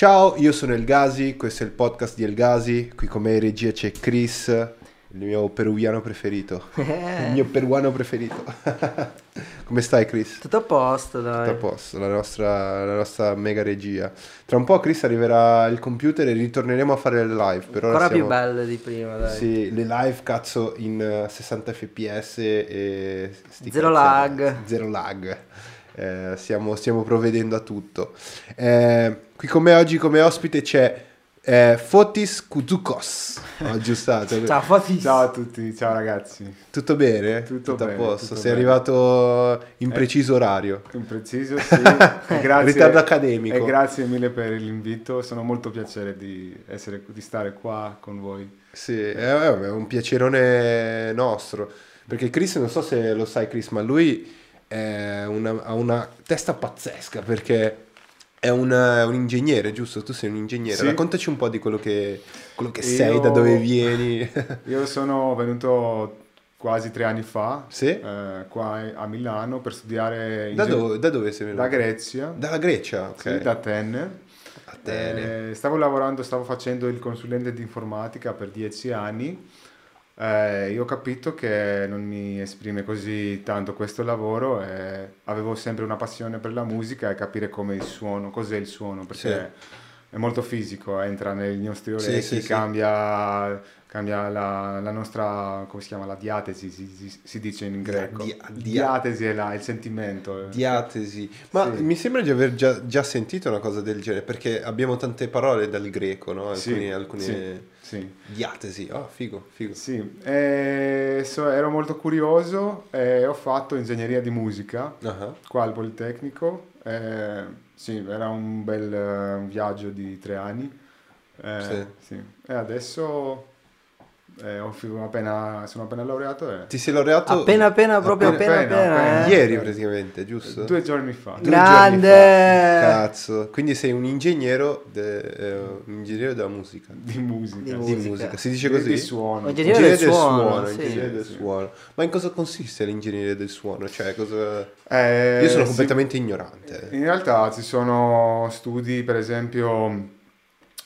Ciao, io sono El Gazi, questo è il podcast di El Gazi, qui con me in regia c'è Chris, il mio peruviano preferito, il mio peruano preferito. Come stai Chris? Tutto a posto, dai. Tutto a posto, la nostra, la nostra mega regia. Tra un po' Chris arriverà il computer e ritorneremo a fare le live. Per ora Ancora siamo- più belle di prima, dai. Sì, le live cazzo in eh, 60 fps e... Zero lag. Zero lag. Eh, stiamo, stiamo provvedendo a tutto. Eh, qui con me oggi come ospite c'è eh, Fotis Kuzukos. Ho aggiustato. Ciao, Fotis. Ciao a tutti, ciao ragazzi. Tutto bene? Tutto a bene, posto. tutto Sei bene. arrivato in preciso orario. Impreciso, sì. E grazie, Ritardo accademico. E grazie mille per l'invito, sono molto piacere di, essere, di stare qua con voi. Sì, è, è un piacerone nostro. Perché Chris, non so se lo sai Chris, ma lui è una- ha una testa pazzesca perché è un, un ingegnere, giusto? Tu sei un ingegnere. Sì. Raccontaci un po' di quello che, quello che Io- sei, da dove vieni. Io sono venuto quasi tre anni fa sì? eh, qua a Milano per studiare Da dove, da dove sei venuto? da Grecia, Dalla Grecia, ok. sì, da Atene. Atene. Eh, stavo lavorando, stavo facendo il consulente di informatica per dieci anni. Eh, io ho capito che non mi esprime così tanto questo lavoro e avevo sempre una passione per la musica e capire come il suono, cos'è il suono, perché è molto fisico, entra nei nostri Sì, orecchi, sì, sì. cambia, cambia la, la nostra, come si chiama, la diatesi, si, si- si dice in greco. dia- dia- diatesi è la- il sentimento. Diatesi. Ma Sì. mi sembra di aver già, già sentito una cosa del genere, perché abbiamo tante parole dal greco, no? Sì, Alcuni, alcune... sì. Diatesi. Oh, figo, figo. Sì, e so- ero molto curioso e ho fatto ingegneria di musica Ah, qua al Politecnico. e sì, era un bel eh, viaggio di tre anni. Eh, Sì. sì. E adesso eh, appena, sono appena laureato e Ti sei laureato Appena appena, proprio Appena, appena appena. appena, eh. appena. ieri praticamente, giusto? due giorni fa. Due Grande! giorni fa. Cazzo. Quindi sei un ingegnere, de- eh, un ingegnere della musica. Di musica. Di Di Musica. musica. Si dice Di- così? Di suono. Ingegnere del suono, sì. ingegnere del Sì. suono. Ma in cosa consiste l'ingegneria del suono? Cioè, cosa... Eh, Io sono completamente ignorante. In realtà ci sono studi, per esempio,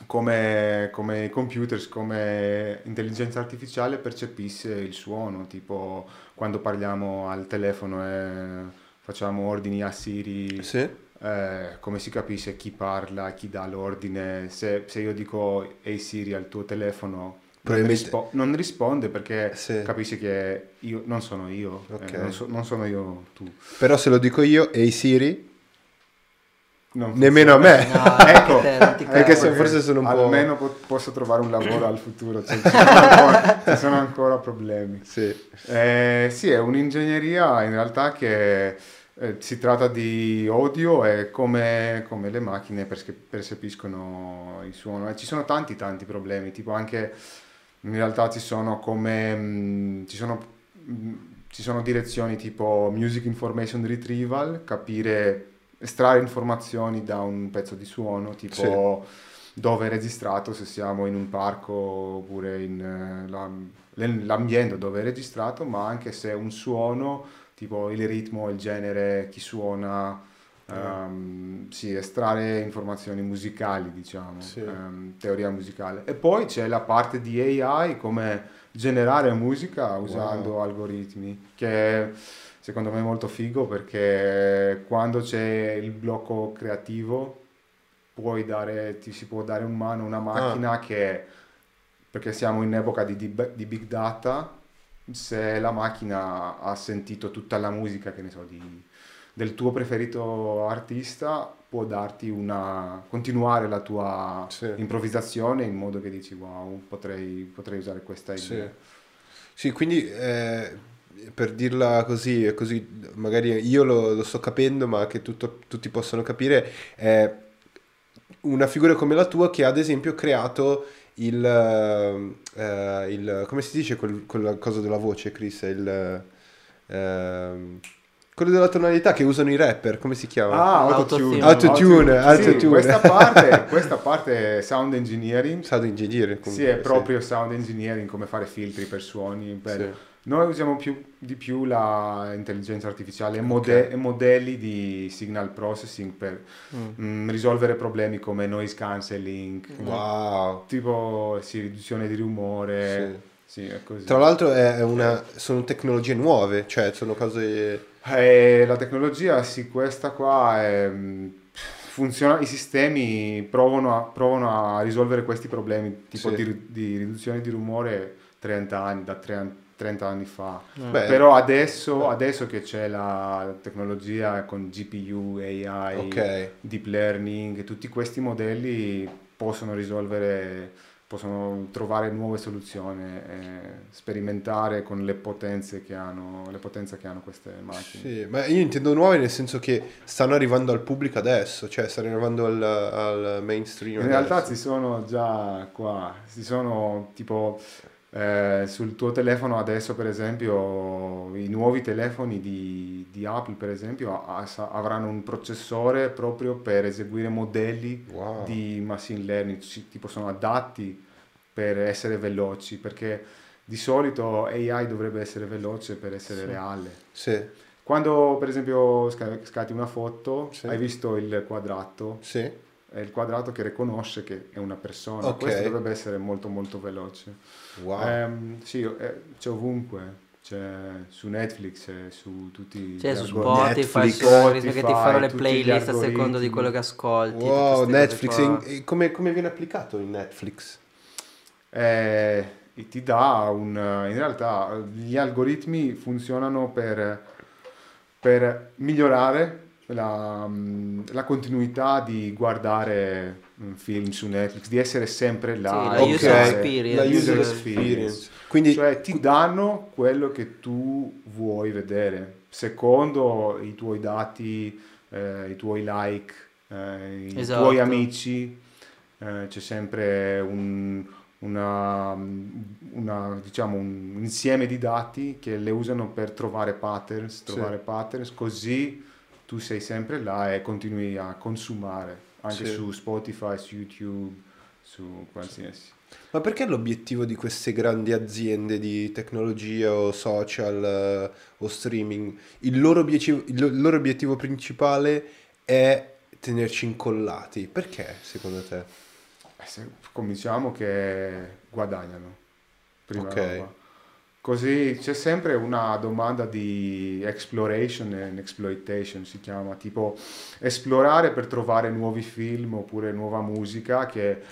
come, come i computers, come intelligenza artificiale percepisse il suono, tipo quando parliamo al telefono e facciamo ordini a Siri, Sì? eh, come si capisce chi parla, chi dà l'ordine, se, se io dico ehi Siri al tuo telefono... Non, Probabilmente- rispo- non risponde perché Sì. capisci che io non sono io, eh, Ok. non, so- non sono io tu. Però se lo dico io, ehi Siri, Non nemmeno a me. No, Ecco, te, perché se- forse sono un po'- Almeno po- posso trovare un lavoro al futuro, cioè, ci, sono ancora, ci sono ancora problemi. Sì. Eh, sì, è un'ingegneria in realtà che eh, si tratta di audio e come, come le macchine perce- percepiscono il suono. E ci sono tanti tanti problemi, tipo anche in realtà ci sono come mh, ci sono, mh, ci sono direzioni tipo music information retrieval, capire estrarre informazioni da un pezzo di suono, tipo dove è registrato, se siamo in un parco oppure in eh, la- l'ambiente dove è registrato, ma anche se un suono, tipo il ritmo, il genere, chi suona, ehm, sì, estrarre informazioni musicali, diciamo, Sì. ehm, teoria musicale. E poi c'è la parte di AI, come generare musica usando algoritmi, che secondo me è molto figo perché quando c'è il blocco creativo puoi dare, ti si può dare in mano una macchina che, perché siamo in epoca di, di- di big data, se la macchina ha sentito tutta la musica, che ne so, di- del tuo preferito artista, può darti una, continuare la tua Sì. improvvisazione in modo che dici wow, potrei, potrei usare questa Sì. idea. Sì, quindi eh, per dirla così, così magari io lo, lo sto capendo, ma che tutto- tutti possono capire, è una figura come la tua che ha ad esempio creato il, eh, il come si dice quel, quella cosa della voce, Chris? Il, ehm, quello della tonalità che usano i rapper, come si chiama? Ah, Autotune. autotune. Autotune, Sì, questa parte, questa parte è sound engineering. Sound engineer Sì, comunque, è proprio sound engineering, come fare filtri per suoni, per Sì. Noi usiamo più, di più l'intelligenza artificiale e, mode- e modelli di signal processing per mm, risolvere problemi come noise cancelling, Wow. tipo sì, riduzione di rumore. Sì, è così. Tra l'altro è una, sono tecnologie nuove, cioè sono cose... Eh, la tecnologia, sì, questa qua è, mm, funziona, i sistemi provano a, provano a risolvere questi problemi, tipo Sì. di, di riduzione di rumore 30 anni, da tre an- 30 anni fa. Beh, Però adesso, adesso che c'è la tecnologia con GPU, AI, Ok. deep learning, tutti questi modelli possono risolvere, possono trovare nuove soluzioni, sperimentare con le potenze che hanno, le potenze che hanno queste macchine. Sì, ma io intendo nuove nel senso che stanno arrivando al pubblico adesso, cioè stanno arrivando al, al mainstream. In realtà adesso. ci sono già qua, ci sono tipo eh, sul tuo telefono adesso per esempio i nuovi telefoni di, di Apple per esempio ha- sa- avranno un processore proprio per eseguire modelli Wow. di machine learning, ci- tipo sono adatti per essere veloci perché di solito AI dovrebbe essere veloce per essere reale. Sì, Quando per esempio sca- scatti una foto, Sì. hai visto il quadrato, sì. è il quadrato che riconosce che è una persona. Ok. Questo dovrebbe essere molto molto veloce. Wow. Ehm, sì, eh, c'è ovunque, c'è su Netflix, c'è su tutti Cioè gli su. Spotify, Netflix, su algoritmi che ti Spotify, fanno le playlist a secondo di quello che ascolti. wow, Netflix, e- e come, come viene applicato in Netflix? Eh, ti dà un... In realtà gli algoritmi funzionano per, per migliorare la, la continuità di guardare un film su Netflix, di essere sempre là. Sì, la user experience. La user experience. Quindi, Cioè ti danno quello che tu vuoi vedere, secondo i tuoi dati, eh, i tuoi like, eh, i Esatto. tuoi amici, eh, c'è sempre un, una, una, diciamo, un insieme di dati che le usano per trovare patterns, Sì. trovare patterns, così tu sei sempre là e continui a consumare, anche Sì. su Spotify, su YouTube, su qualsiasi. ma perché l'obiettivo di queste grandi aziende di tecnologia o social eh, o streaming, il loro obiettivo, il lo- il loro obiettivo principale è tenerci incollati? Perché, secondo te? Eh, se- cominciamo che guadagnano, prima Ok. roba. Così c'è sempre una domanda di exploration and exploitation, si chiama, tipo esplorare per trovare nuovi film oppure nuova musica che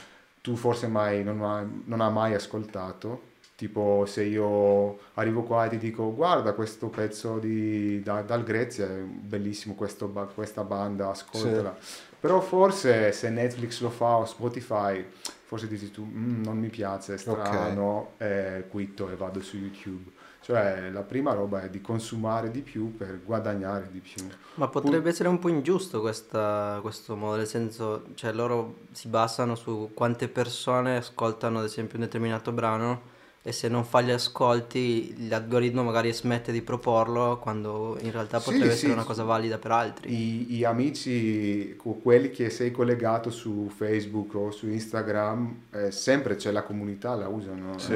tu forse mai non hai, non hai mai ascoltato. Tipo se io arrivo qua e ti dico guarda questo pezzo di, da- dal Grezia, è bellissimo questo questa banda, ascoltala. Però forse se Netflix lo fa o Spotify, forse dici tu "Mm, non mi piace, è strano, eh, quitto e vado su YouTube. Cioè la prima roba è di consumare di più per guadagnare di più. Ma potrebbe essere un po' ingiusto questa- questo modo, nel senso, cioè loro si basano su quante persone ascoltano ad esempio un determinato brano e se non fa gli ascolti l'algoritmo magari smette di proporlo quando in realtà potrebbe sì, essere una sì. cosa valida per altri. I, i amici, quelli che sei collegato su Facebook o su Instagram, eh, sempre c'è la comunità, la usano. Sì.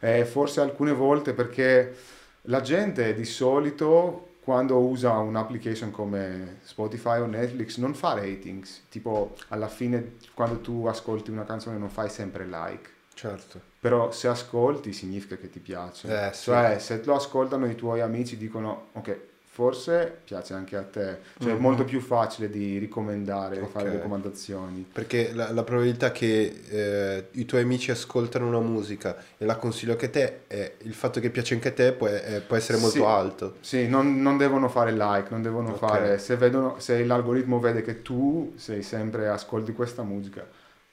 eh. Eh, forse alcune volte perché la gente di solito quando usa un'application come Spotify o Netflix non fa ratings, tipo alla fine quando tu ascolti una canzone non fai sempre like, Certo. però se ascolti significa che ti piace, Eh, sì. cioè se lo ascoltano i tuoi amici dicono ok forse piace anche a te, cioè è Mhm. molto più facile di ricomendare, Ok. fare raccomandazioni. Perché la, la probabilità che eh, i tuoi amici ascoltano una musica e la consiglio anche a te, è il fatto che piace anche a te può, eh, può essere molto Sì. alto. Sì, non, non devono fare like, non devono Ok. fare, se, vedono, se l'algoritmo vede che tu sei sempre, ascolti questa musica,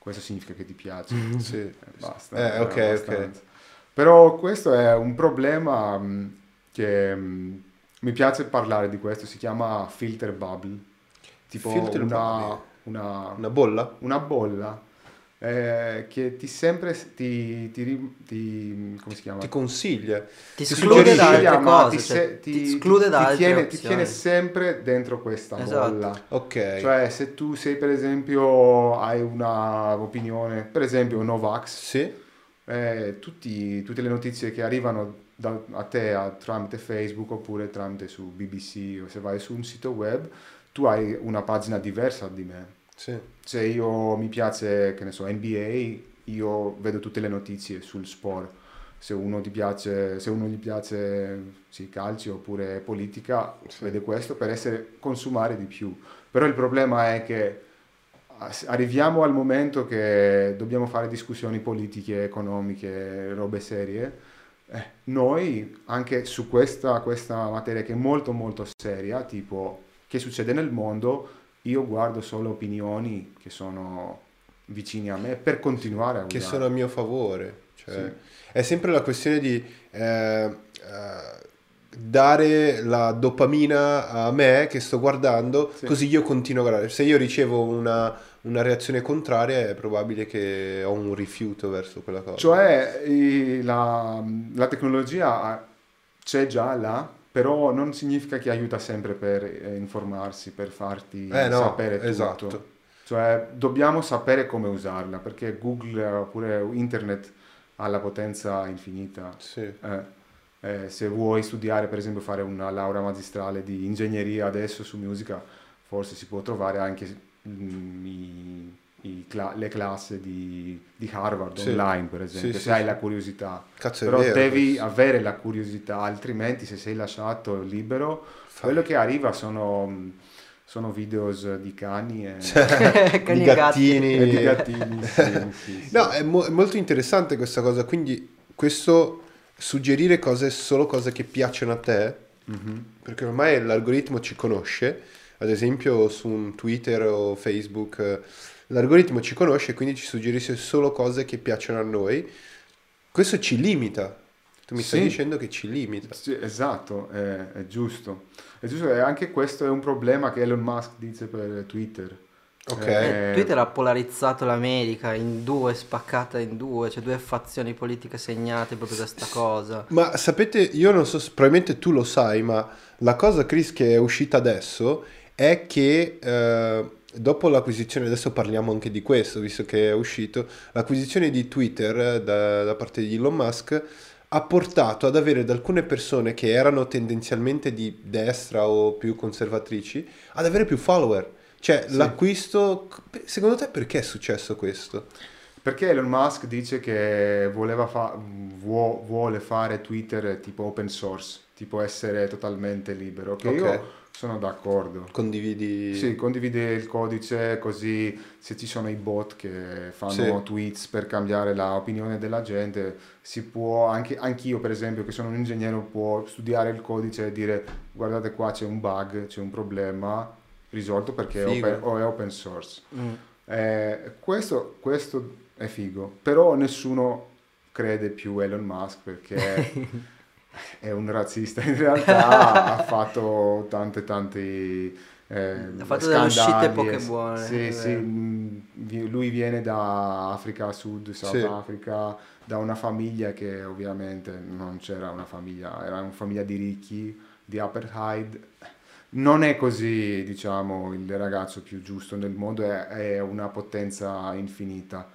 questo significa che ti piace. Sì. Eh, Basta. Eh, ok, abbastanza. Però questo è un problema mh, che mh, mi piace parlare di questo, si chiama filter bubble, tipo Filter una, bubble? una, Una bolla? una bolla eh, che ti sempre ti, ti, ti- come si chiama? Ti consiglia. Ti Ti esclude da altre ma cose, ti, cioè, se- ti ti- esclude da ti altre tiene, ti tiene sempre dentro questa Esatto. bolla. Ok. Cioè, se tu sei per esempio, hai una opinione, per esempio Novax, sì? eh, tutti- tutte le notizie che arrivano da, a te a, tramite Facebook oppure tramite su BBC o se vai su un sito web, tu hai una pagina diversa di me. Sì. Se io mi piace, che ne so, NBA, io vedo tutte le notizie sul sport. Se uno ti piace, se uno gli piace sì, calcio oppure politica, Sì. vede questo per essere consumare di più. Però il problema è che arriviamo al momento che dobbiamo fare discussioni politiche, economiche, robe serie. Eh, noi anche su questa, questa materia che è molto molto seria, tipo che succede nel mondo, io guardo solo opinioni che sono vicini a me per continuare a Che usare. sono a mio favore. Cioè, Sì. È sempre la questione di eh, eh, dare la dopamina a me che sto guardando, Sì. così io continuo a guardare. Se io ricevo una, una reazione contraria, è probabile che ho un rifiuto verso quella cosa. Cioè la, la tecnologia c'è già là, però non significa che aiuta sempre per eh, informarsi, per farti Eh, no, sapere tutto. esatto. Cioè dobbiamo sapere come usarla, perché Google oppure internet ha la potenza infinita. Sì. Eh, eh, se vuoi studiare, per esempio, fare una laurea magistrale di ingegneria adesso su musica, forse si può trovare anche mm, i- i cla- le classi di, di Harvard Sì. online, per esempio, Sì, se sì, hai sì. la curiosità. Cazzo Però vero devi questo. avere la curiosità, altrimenti se sei lasciato libero, Fai. quello che arriva sono, sono videos di cani e, Cani Di gatti. gattini. e di gattini. sì, sì, sì. No, è, mo- è molto interessante questa cosa, quindi questo suggerire cose, solo cose che piacciono a te, Mhm. perché ormai l'algoritmo ci conosce, ad esempio su un Twitter o Facebook, eh, l'algoritmo ci conosce e quindi ci suggerisce solo cose che piacciono a noi. Questo ci limita. Tu mi stai Sì. dicendo che ci limita. Sì, esatto, è, è giusto. È giusto, e anche questo è un problema che Elon Musk dice per Twitter. Ok. Eh, Twitter ha polarizzato l'America in due, spaccata in due, cioè due fazioni politiche segnate proprio da sta cosa. Ma sapete, io non so, probabilmente tu lo sai, ma la cosa, Chris, che è uscita adesso è che eh, dopo l'acquisizione, adesso parliamo anche di questo, visto che è uscito, l'acquisizione di Twitter eh, da, da parte di Elon Musk ha portato ad avere da alcune persone che erano tendenzialmente di destra o più conservatrici ad avere più follower. Cioè, Sì. l'acquisto, secondo te perché è successo questo? Perché Elon Musk dice che voleva fa- vuo- vuole fare Twitter tipo open source, tipo essere totalmente libero, che Ok. io sono d'accordo. Condividi... Sì, condivide il codice così se ci sono i bot che fanno Sì. tweets per cambiare l'opinione della gente, si può, anche anch'io per esempio che sono un ingegnere, può studiare il codice e dire guardate qua c'è un bug, c'è un problema risolto perché è open, o è open source. Mm. Eh, questo, questo è figo, però nessuno crede più Elon Musk perché è un razzista in realtà, ha fatto tante tanti eh, Ha fatto delle uscite scandali, poche eh, buone, Sì, sì, mm, lui viene da Africa Sud, South Sì. Africa, da una famiglia che ovviamente non c'era una famiglia, era una famiglia di ricchi, di apartheid. Non è così, diciamo, il ragazzo più giusto nel mondo, è, è una potenza infinita.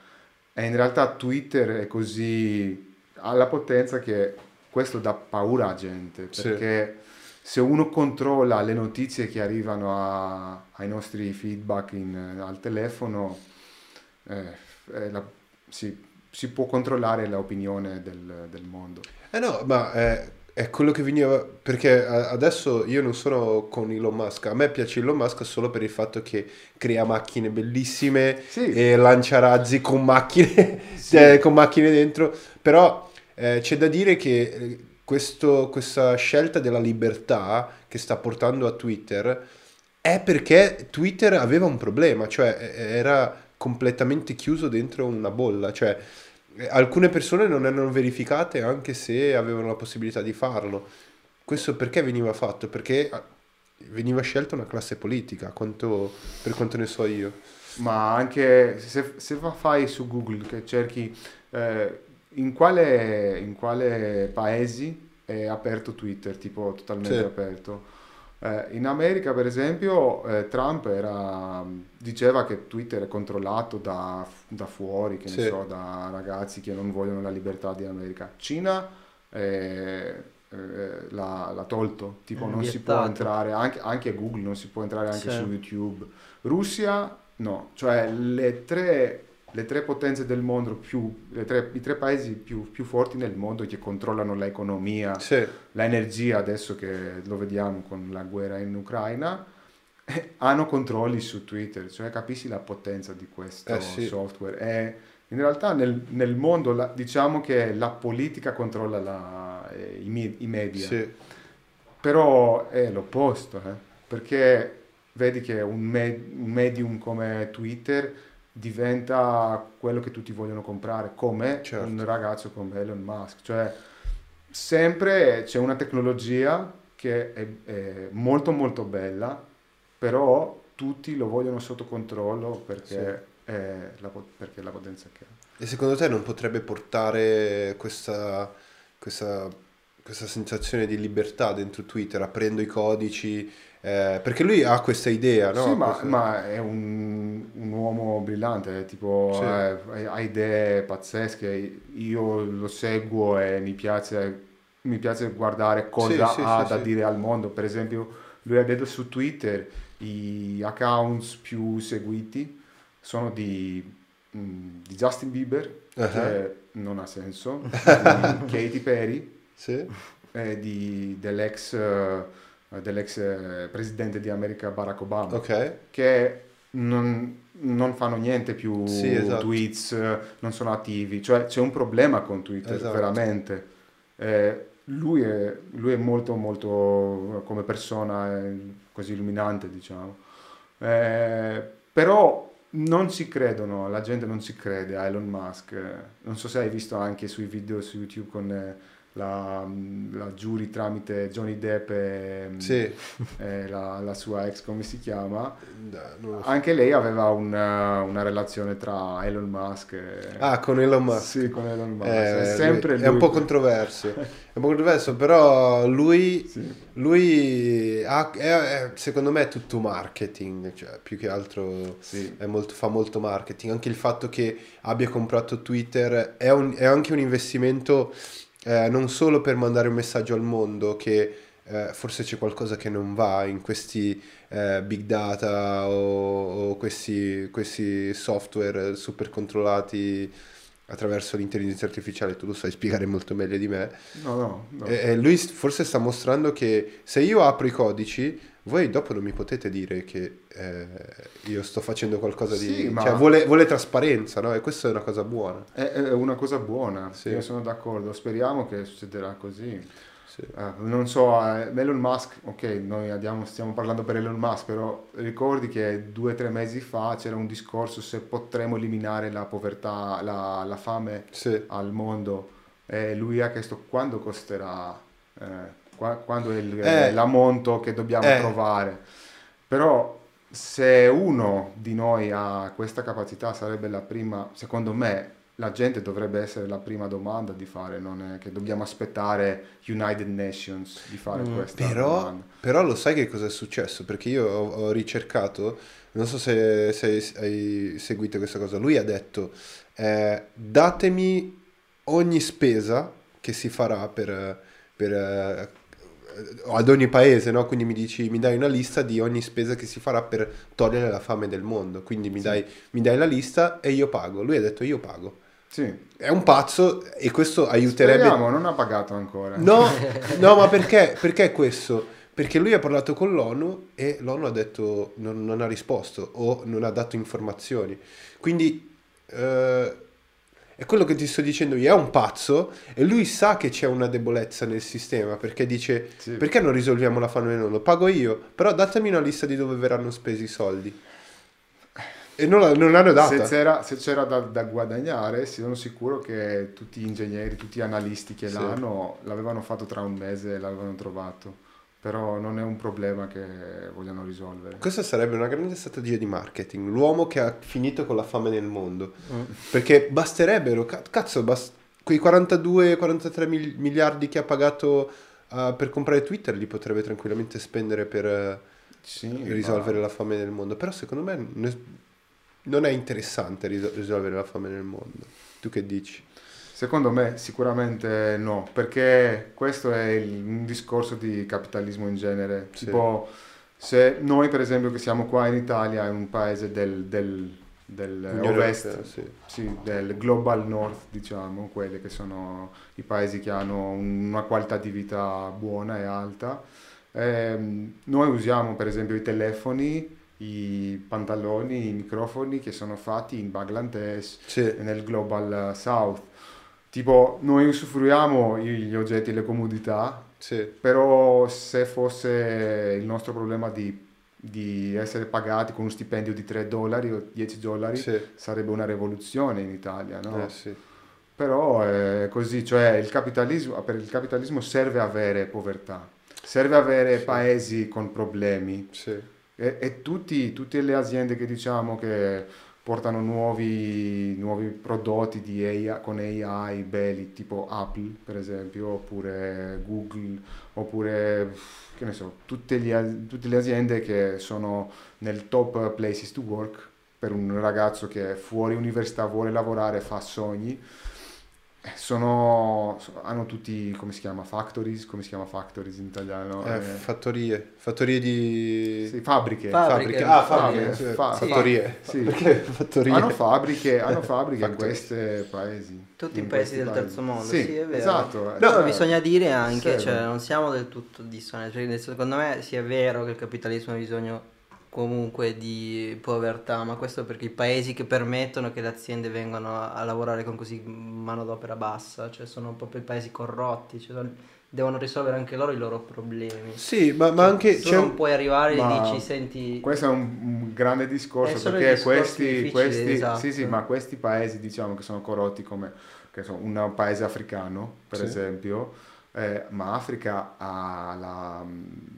E in realtà Twitter è così, ha la potenza che questo dà paura a gente, Sì. perché se uno controlla le notizie che arrivano a- ai nostri feedback in- al telefono, eh, la- si, si può controllare l'opinione del, del mondo. Eh no, ma è, è quello che veniva perché adesso io non sono con Elon Musk, a me piace Elon Musk solo per il fatto che crea macchine bellissime Sì. e lancia razzi con macchine, Sì. cioè, con macchine dentro, però eh, c'è da dire che eh, questo- questa scelta della libertà che sta portando a Twitter è perché Twitter aveva un problema, cioè eh, era completamente chiuso dentro una bolla, cioè eh, alcune persone non erano verificate anche se avevano la possibilità di farlo. Questo perché veniva fatto? Perché eh, veniva scelta una classe politica, quanto- per quanto ne so io. Ma anche se, se fa- fai su Google che cerchi eh, in quale, in quale paesi è aperto Twitter, tipo totalmente Sì. aperto. Eh, in America, per esempio, eh, Trump era- diceva che Twitter è controllato da, da fuori, che Sì. ne so, da ragazzi che non vogliono la libertà di America. Cina eh, eh, l'ha, l'ha tolto, tipo Mm, non si può entrare, anche, anche Google non si può entrare anche Sì. su YouTube. Russia no, cioè le tre, le tre potenze del mondo più, tre- i tre paesi più, più forti nel mondo che controllano l'economia, Sì, l'energia adesso che lo vediamo con la guerra in Ucraina, eh, hanno controlli su Twitter, cioè capisci la potenza di questo Eh, sì. software. E in realtà nel, nel mondo la- diciamo che la politica controlla la- eh, i, i media, sì, però è l'opposto, eh, perché vedi che un, me- un medium come Twitter diventa quello che tutti vogliono comprare, come Certo. un ragazzo come Elon Musk. Cioè, sempre c'è una tecnologia che è, è molto molto bella, però tutti lo vogliono sotto controllo perché, è la, perché è la potenza che ha. E secondo te non potrebbe portare questa, questa, questa sensazione di libertà dentro Twitter, aprendo i codici? Eh, perché lui ha questa idea, no? Sì, ma, Questa- ma è un, un uomo brillante, tipo Sì. eh, ha idee pazzesche, io lo seguo e mi piace, mi piace guardare cosa Sì, ha da dire al mondo. Per esempio, lui ha detto su Twitter i accounts più seguiti sono di, mm, di Justin Bieber, Ah. che non ha senso, di Katy Perry Sì? e di- dell'ex, eh, dell'ex eh, presidente di America Barack Obama Ok. che non, non fanno niente più Sì, esatto. tweets, non sono attivi, cioè c'è un problema con Twitter, Esatto. veramente. Eh, lui, è, lui è molto, molto come persona così illuminante, diciamo. Eh, però non ci credono, la gente non ci crede a Elon Musk. Non so se hai visto anche sui video su YouTube con eh, la, la jury tramite Johnny Depp e Sì. e la, la sua ex, come si chiama? No, so. Anche lei aveva una, una relazione tra Elon Musk e... Ah, con Elon Musk. Sì, con Elon Musk. Eh, è sempre lui- è un po' controverso. È un po' controverso, però lui, Sì. lui ha- è, è- secondo me è tutto marketing, cioè più che altro Sì. è molto- fa molto marketing. Anche il fatto che abbia comprato Twitter è, un- è anche un investimento eh, non solo per mandare un messaggio al mondo che eh, forse c'è qualcosa che non va in questi eh, big data o, o questi, questi software super controllati attraverso l'intelligenza artificiale, tu lo sai spiegare molto meglio di me. No, no, no. E, e lui forse sta mostrando che se io apro i codici, voi dopo non mi potete dire che eh, io sto facendo qualcosa di... Sì, ma- Cioè, vuole, vuole trasparenza, no? E questa è una cosa buona. È, è una cosa buona, Sì. io sono d'accordo. Speriamo che succederà così. Sì. Eh, non so, eh, Elon Musk, ok, noi andiamo- stiamo parlando per Elon Musk, però ricordi che due o tre mesi fa c'era un discorso se potremo eliminare la povertà, la, la fame Sì. al mondo e lui ha chiesto quando costerà, eh, qua- quando è il- Eh. l'ammonto che dobbiamo Eh. trovare. Però se uno di noi ha questa capacità sarebbe la prima, secondo me, la gente dovrebbe essere la prima domanda di fare, non è che dobbiamo aspettare United Nations di fare Mm. questa Però, domanda. però lo sai che cosa è successo? Perché io ho, ho ricercato, non so se, se hai seguito questa cosa, lui ha detto eh, datemi ogni spesa che si farà per, per, eh, ad ogni paese, no? Quindi mi dici, mi dai una lista di ogni spesa che si farà per togliere la fame del mondo. Quindi mi, Sì. dai, mi dai la lista e io pago. Lui ha detto io pago. Sì, È un pazzo e questo aiuterebbe... speriamo, non ha pagato ancora. No, no, ma perché, perché questo? Perché lui ha parlato con l'ONU e l'ONU ha detto non, non ha risposto o non ha dato informazioni. Quindi eh, è quello che ti sto dicendo io, è un pazzo e lui sa che c'è una debolezza nel sistema perché dice Sì. perché non risolviamo la fame del mondo? Pago io, però datemi una lista di dove verranno spesi i soldi. E non, non l'hanno data. Se c'era, se c'era da, da guadagnare, sono sicuro che tutti gli ingegneri, tutti gli analisti che Sì. l'hanno, l'avevano fatto tra un mese e l'avevano trovato. Però non è un problema che vogliono risolvere. Questa sarebbe una grande strategia di marketing, l'uomo che ha finito con la fame nel mondo. Mm. Perché basterebbero, ca- cazzo, bas- quei 42-43 mil- miliardi che ha pagato uh, per comprare Twitter li potrebbe tranquillamente spendere per uh, Sì, risolvere ma- la fame nel mondo. Però secondo me ne- non è interessante risol- risolvere la fame nel mondo. Tu che dici? Secondo me sicuramente no, perché questo è il, un discorso di capitalismo in genere. Sì. Tipo, se noi per esempio che siamo qua in Italia, in un paese del, del, del ovest, sì. sì, del global north, diciamo, quelli che sono i paesi che hanno una qualità di vita buona e alta. Ehm, noi usiamo per esempio i telefoni, i pantaloni, i microfoni che sono fatti in Bangladesh Sì. nel global south. Tipo, noi usufruiamo gli oggetti e le comodità, Sì. però se fosse il nostro problema di, di essere pagati con uno stipendio di 3 dollari o 10 dollari, Sì. sarebbe una rivoluzione in Italia, no? Eh, sì. Però è così, cioè il capitalismo, per il capitalismo serve avere povertà, serve avere paesi con problemi e, e tutti- tutte le aziende che diciamo che portano nuovi, nuovi prodotti AI, con AI belli, tipo Apple per esempio, oppure Google, oppure che ne so, tutte, gli tutte le aziende che sono nel top places to work per un ragazzo che fuori università vuole lavorare, fa sogni. Sono, so- hanno tutti, come si chiama, factories, come si chiama factories in italiano? Eh, Eh, fattorie. Fattorie di... sì, fabbriche. Fabbriche. Ah, Fabbriche, fabbriche. sì. fa- Fattorie. sì. Perché fattorie? Hanno fabbriche, hanno fabbriche in questi paesi. Tutti i paesi del terzo mondo, Sì, sì, è vero. esatto. Però Cioè, bisogna dire anche, cioè, non siamo del tutto dissonanti, perché secondo me sì è vero che il capitalismo ha bisogno comunque di povertà, ma questo perché i paesi che permettono che le aziende vengano a, a lavorare con così manodopera bassa, cioè sono proprio i paesi corrotti, cioè, sono- devono risolvere anche loro i loro problemi. Sì, ma, ma anche... tu c'è non puoi arrivare e dici, senti... Questo è un, un grande discorso solo perché questi, questi, esatto. sì, sì, ma questi paesi diciamo che sono corrotti come che so, un paese africano, per Sì. esempio, eh, ma Africa ha la,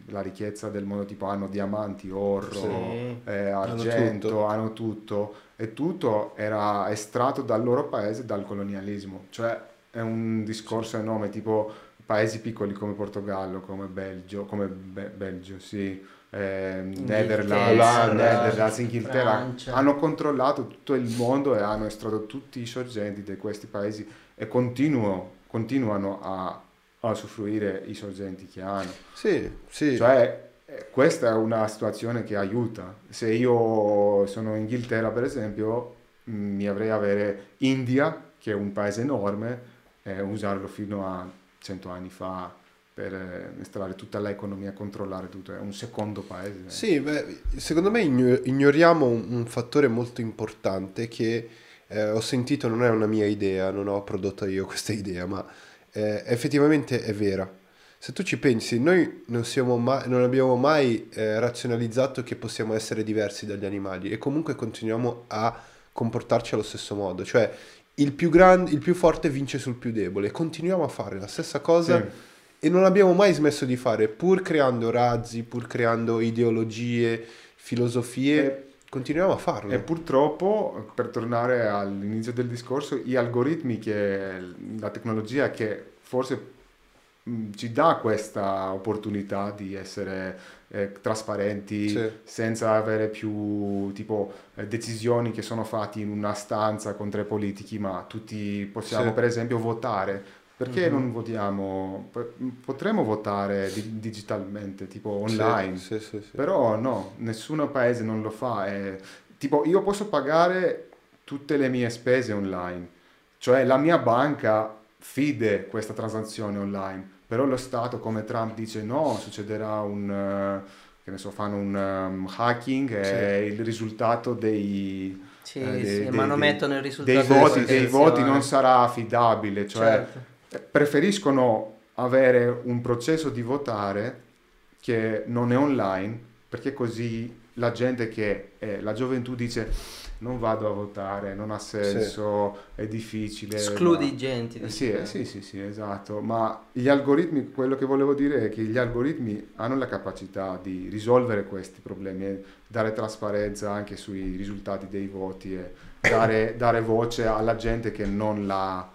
la ricchezza del mondo, tipo hanno diamanti, oro, Sì. eh, Hanno argento, tutto. hanno tutto. E tutto era estratto dal loro paese dal colonialismo, cioè è un discorso enorme, tipo paesi piccoli come Portogallo, come Belgio, come Be- Belgio, sì, ehm, Netherlands, Inghilterra, hanno controllato tutto il mondo e hanno estratto tutti i sorgenti di questi paesi e continuano, continuano a, a usufruire i sorgenti che hanno. Sì, sì. Cioè, eh, questa è una situazione che aiuta. Se io sono in Inghilterra, per esempio, mh, mi avrei avere India, che è un paese enorme, e usarlo fino a 100 anni fa per eh, installare tutta l'economia, controllare tutto. È un secondo paese. Sì, beh, secondo me igno- ignoriamo un, un fattore molto importante che eh, ho sentito non è una mia idea, non ho prodotto io questa idea, ma eh, effettivamente è vera. Se tu ci pensi, noi non, siamo mai, non abbiamo mai eh, razionalizzato che possiamo essere diversi dagli animali e comunque continuiamo a comportarci allo stesso modo, cioè il più grande, il più forte vince sul più debole, continuiamo a fare la stessa cosa Sì. e non abbiamo mai smesso di fare, pur creando razzi, pur creando ideologie, filosofie, E- continuiamo a farlo. E purtroppo, per tornare all'inizio del discorso, gli algoritmi che la tecnologia che forse mh, ci dà questa opportunità di essere eh, trasparenti Sì. senza avere più tipo eh, decisioni che sono fatte in una stanza con tre politici, ma tutti possiamo Sì. per esempio votare. Perché Mhm. non votiamo? Potremmo votare di- digitalmente, tipo online. sì, sì, sì. Però no, nessun paese non lo fa. e- tipo, io posso pagare tutte le mie spese online, cioè la mia banca fide questa transazione online, però lo Stato come Trump dice no, succederà un, eh, che ne so, fanno un um, hacking e il risultato dei, Sì, eh, dei- sì, dei- manomettono il risultato dei voti, dei voti non sarà affidabile, cioè Certo. Preferiscono avere un processo di votare che non è online, perché così la gente che è, la gioventù dice non vado a votare, non ha senso, è difficile. Escludi ma- i genti. Eh, Sì, eh, sì, sì, sì, esatto, ma gli algoritmi, quello che volevo dire è che gli algoritmi hanno la capacità di risolvere questi problemi, e dare trasparenza anche sui risultati dei voti e dare, dare voce alla gente che non l'ha,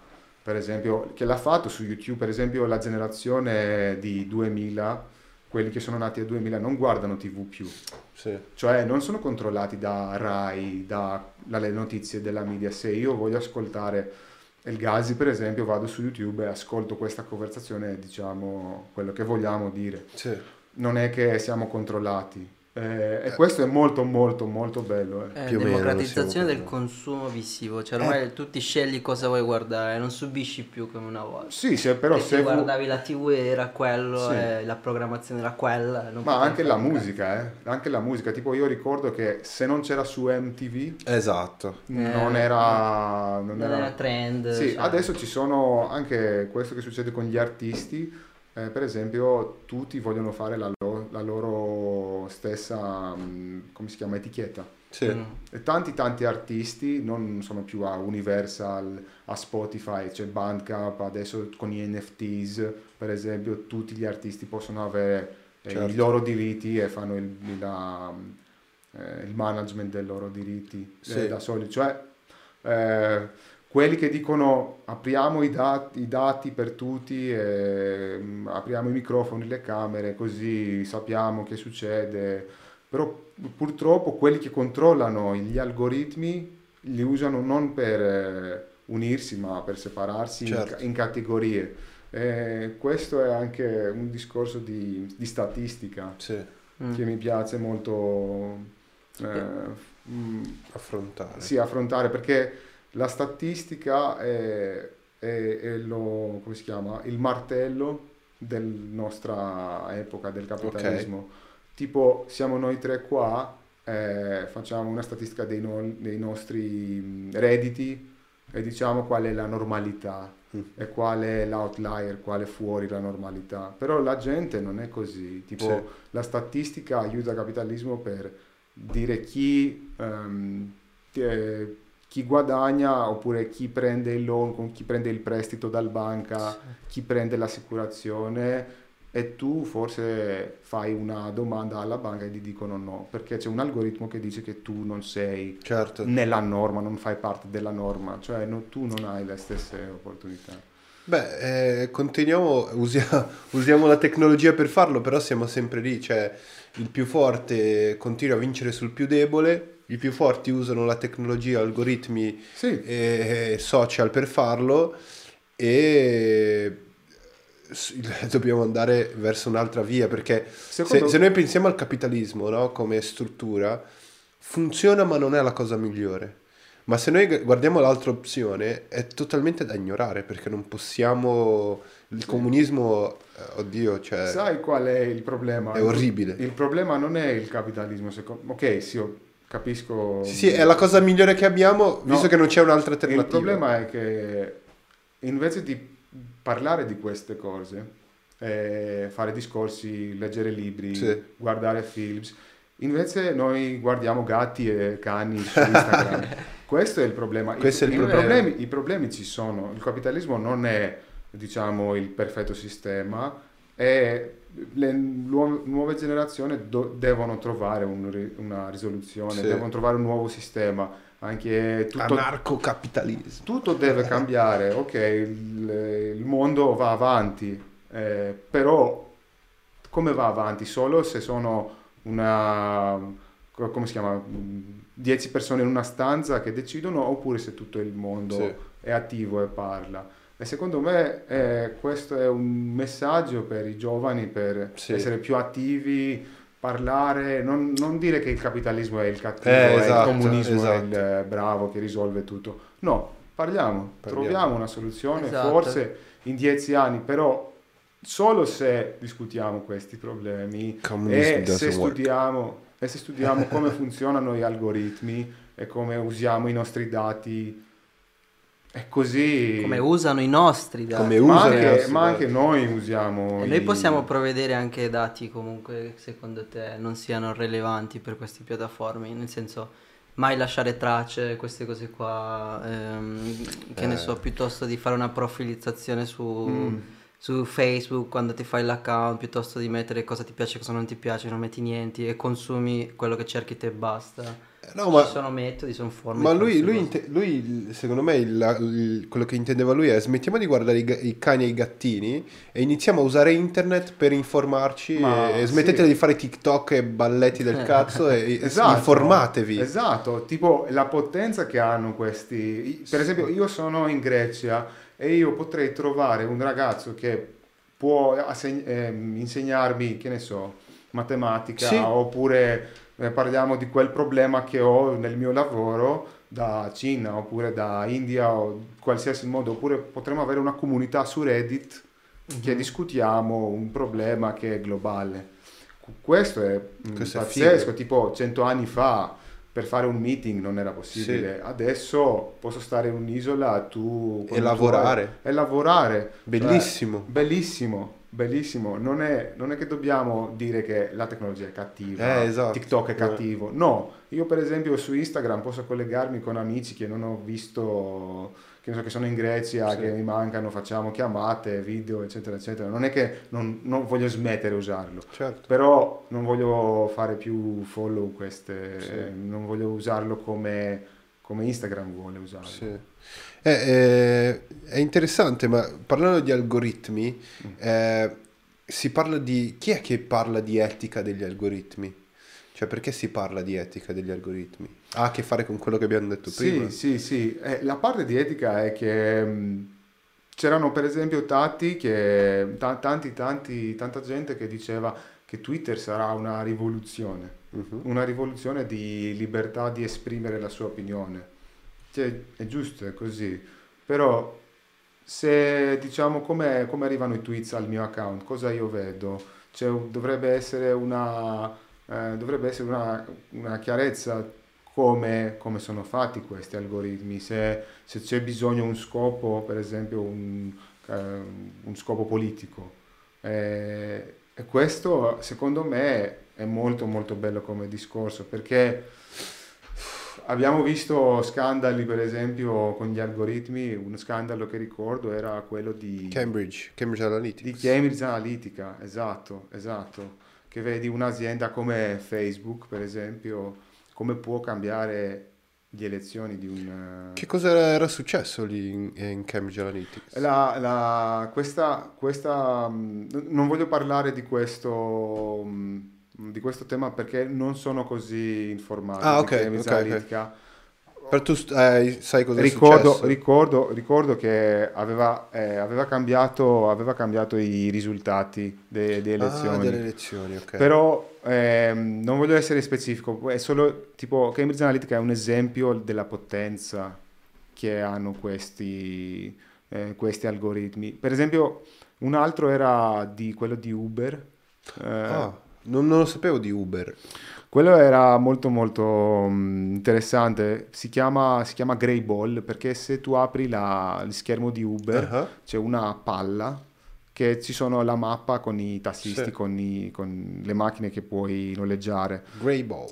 per esempio, che l'ha fatto su YouTube, per esempio la generazione di 2000, quelli che sono nati a 2000 non guardano TV più, Sì. cioè non sono controllati da Rai, dalle notizie della media. Se io voglio ascoltare El Gazi, per esempio, vado su YouTube e ascolto questa conversazione e diciamo quello che vogliamo dire. Sì. Non è che siamo controllati. Eh, e questo è molto molto molto bello. eh. È Più democratizzazione del consumo visivo, cioè ormai tu ti scegli cosa vuoi guardare, non subisci più come una volta. Sì, se, però e se vu- guardavi la TV era quello, Sì. e la programmazione era quella. non Ma anche la musica, eh. Anche la musica. Tipo io ricordo che se non c'era su MTV Esatto. non era... Non Non era trend. Sì, cioè. adesso ci sono anche questo che succede con gli artisti. Eh, per esempio, tutti vogliono fare la, lo- la loro stessa, mh, come si chiama, etichetta. Sì. Mm. E tanti tanti artisti non sono più a Universal, a Spotify, c'è Bandcamp, adesso con gli NFTs, per esempio, tutti gli artisti possono avere eh, Certo. i loro diritti e fanno il, la- eh, il management dei loro diritti eh, Sì. da soli. Cioè, eh, quelli che dicono apriamo i dati, i dati per tutti, e, mm, apriamo i microfoni, le camere, così sappiamo che succede. Però purtroppo quelli che controllano gli algoritmi li usano non per eh, unirsi, ma per separarsi in Certo. ca- in, categorie. E questo è anche un discorso di, di statistica Sì. Mm. che mi piace molto eh, mm, Affrontare. sì, affrontare perché la statistica è, è- è lo, come si chiama? il martello della nostra epoca del capitalismo. Tipo, siamo noi tre qua, eh, facciamo una statistica dei, no- dei nostri redditi e diciamo qual è la normalità Mm. e qual è l'outlier, qual è fuori la normalità. Però la gente non è così. Tipo, Sì. la statistica aiuta il capitalismo per dire chi, eh, chi guadagna oppure chi prende il loan, con chi prende il prestito dal banca, chi prende l'assicurazione e tu forse fai una domanda alla banca e ti dicono no, perché c'è un algoritmo che dice che tu non sei Certo. nella norma, non fai parte della norma, cioè no- tu non hai le stesse opportunità. Beh, eh, continuiamo, usia- usiamo la tecnologia per farlo, però siamo sempre lì, cioè il più forte continua a vincere sul più debole, i più forti usano la tecnologia, algoritmi Sì, e social per farlo e dobbiamo andare verso un'altra via perché se, Secondo- se noi pensiamo al capitalismo no, come struttura funziona ma non è la cosa migliore. Ma se noi gu- guardiamo l'altra opzione è totalmente da ignorare perché non possiamo il comunismo eh, oddio cioè sai qual è il problema? è orribile. Il problema non è il capitalismo, secondo... ok, sì, capisco. sì, sì, è la cosa migliore che abbiamo visto No, che non c'è un'altra Il alternativa problema è che invece di parlare di queste cose, eh, fare discorsi, leggere libri, Sì. guardare films, invece noi guardiamo gatti e cani su Instagram. Questo è il problema. I- è il problema. problemi. I problemi ci sono. Il capitalismo non è, diciamo, il perfetto sistema e le nuove, nuove generazioni do- devono trovare un una risoluzione, Sì. devono trovare un nuovo sistema. Anche tutto, anarcocapitalismo tutto deve cambiare, ok, il, il mondo va avanti, eh, però come va avanti? Solo se sono una, co- come si chiama, Mm, 10 persone in una stanza che decidono oppure se tutto il mondo Sì. è attivo e parla. E secondo me eh, questo è un messaggio per i giovani per Sì. essere più attivi, parlare, non, non dire che il capitalismo è il cattivo, Eh, è esatto, il comunismo è esatto. il eh, bravo che risolve tutto. No, parliamo, Parliamo. troviamo una soluzione, Esatto. forse in dieci anni, però solo se discutiamo questi problemi e se, studiamo, e se studiamo come funzionano gli algoritmi e come usiamo i nostri dati, è così. Come usano i nostri dati. Come ma usano i anche, nostri ma anche noi usiamo. E i- noi possiamo provvedere anche dati comunque che secondo te non siano rilevanti per queste piattaforme, nel senso mai lasciare tracce, queste cose qua, ehm, che ne Eh. so, piuttosto di fare una profilizzazione su, Mm. su Facebook quando ti fai l'account, piuttosto di mettere cosa ti piace e cosa non ti piace, non metti niente e consumi quello che cerchi te e basta. No, ma, Ci sono metodi, sono forme. ma lui, lui, inte- lui, secondo me, il- il- quello che intendeva lui è smettiamo di guardare i, ga- i cani e i gattini e iniziamo a usare internet per informarci Ma e, e smettetela sì. di fare TikTok e balletti del cazzo e, Esatto, informatevi. Esatto, tipo la potenza che hanno questi. Per esempio, io sono in Grecia e io potrei trovare un ragazzo che può asseg- ehm, insegnarmi, che ne so, matematica Sì. oppure eh, parliamo di quel problema che ho nel mio lavoro da Cina oppure da India o qualsiasi modo, oppure potremmo avere una comunità su Reddit che discutiamo un problema che è globale. Questo è mm, Questo è pazzesco, figo. tipo 100 anni fa per fare un meeting non era possibile, adesso posso stare in un'isola tu E lavorare. tuoi- e lavorare. Bellissimo. Cioè, bellissimo, bellissimo. Non è, non è che dobbiamo dire che la tecnologia è cattiva, Eh, esatto. TikTok è Eh. cattivo. No, io per esempio su Instagram posso collegarmi con amici che non ho visto, che, so, che sono in Grecia, Sì. che mi mancano, facciamo chiamate, video, eccetera, eccetera. Non è che non, non voglio smettere di usarlo. Certo. Però non voglio fare più follow queste, Sì. non voglio usarlo come, come Instagram vuole usarlo. Sì. Eh, eh, è interessante, ma parlando di algoritmi, Mm. eh, si parla di... Chi è che parla di etica degli algoritmi? Cioè, perché si parla di etica degli algoritmi? Ha a che fare con quello che abbiamo detto prima. Sì, sì, sì. Eh, la parte di etica è che mh, c'erano per esempio tanti che, ta- tanti, tanti, tanta gente che diceva che Twitter sarà una rivoluzione, Mhm. una rivoluzione di libertà di esprimere la sua opinione. Cioè, è giusto, è così. Però se diciamo come, come arrivano i tweets al mio account, cosa io vedo? Cioè, dovrebbe essere una, eh, dovrebbe essere una, una chiarezza come, come sono fatti questi algoritmi, se, se c'è bisogno un scopo, per esempio un, eh, un scopo politico. Eh, e questo secondo me è molto molto bello come discorso perché abbiamo visto scandali per esempio con gli algoritmi, uno scandalo che ricordo era quello di Cambridge, Cambridge Analytica. di Cambridge Analytica, esatto, esatto, che vedi un'azienda come Facebook, per esempio, come può cambiare le elezioni di un... Che cosa era, successo lì in, in Cambridge Analytica? La, la- questa, questa, mh, non voglio parlare di questo, mh, di questo tema perché non sono così informato Ah, ok, Cambridge ok, ok. Analytica. Per tu eh, sai cosa è Ricordo, successo? ricordo, ricordo che aveva, eh, aveva cambiato, aveva cambiato i risultati de- delle Ah, elezioni. delle elezioni, ok. Però ehm, non voglio essere specifico, è solo tipo Cambridge Analytica è un esempio della potenza che hanno questi, eh, questi algoritmi. Per esempio, un altro era di quello di Uber. eh, Ah, non, non lo sapevo di Uber. quello era molto molto mm, interessante, si chiama, si chiama Grey Ball perché se tu apri la- il schermo di Uber Ah, c'è una palla che ci sono la mappa con i tassisti, Sì. con, i- con le macchine che puoi noleggiare, Grey Ball.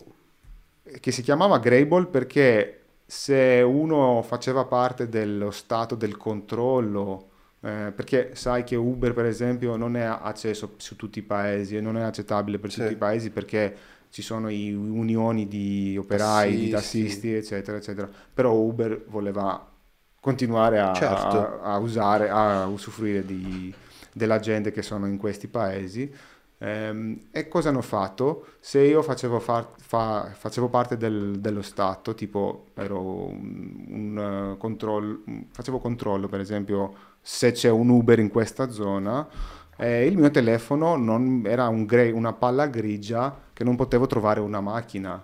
che si chiamava Greyball perché se uno faceva parte dello stato del controllo, eh, perché sai che Uber per esempio non è accesso su tutti i paesi e non è accettabile per Sì. tutti i paesi perché ci sono i unioni di operai, di Tassisti. tassisti, eccetera, eccetera. Però Uber voleva continuare a, Certo. a- a usare, a usufruire di- della gente che sono in questi paesi. Ehm, e cosa hanno fatto? Se io facevo, far- fa- facevo parte del- dello Stato, tipo ero un, un, eh, controllo, facevo controllo per esempio se c'è un Uber in questa zona, eh, il mio telefono non, era un gre- una palla grigia che non potevo trovare una macchina.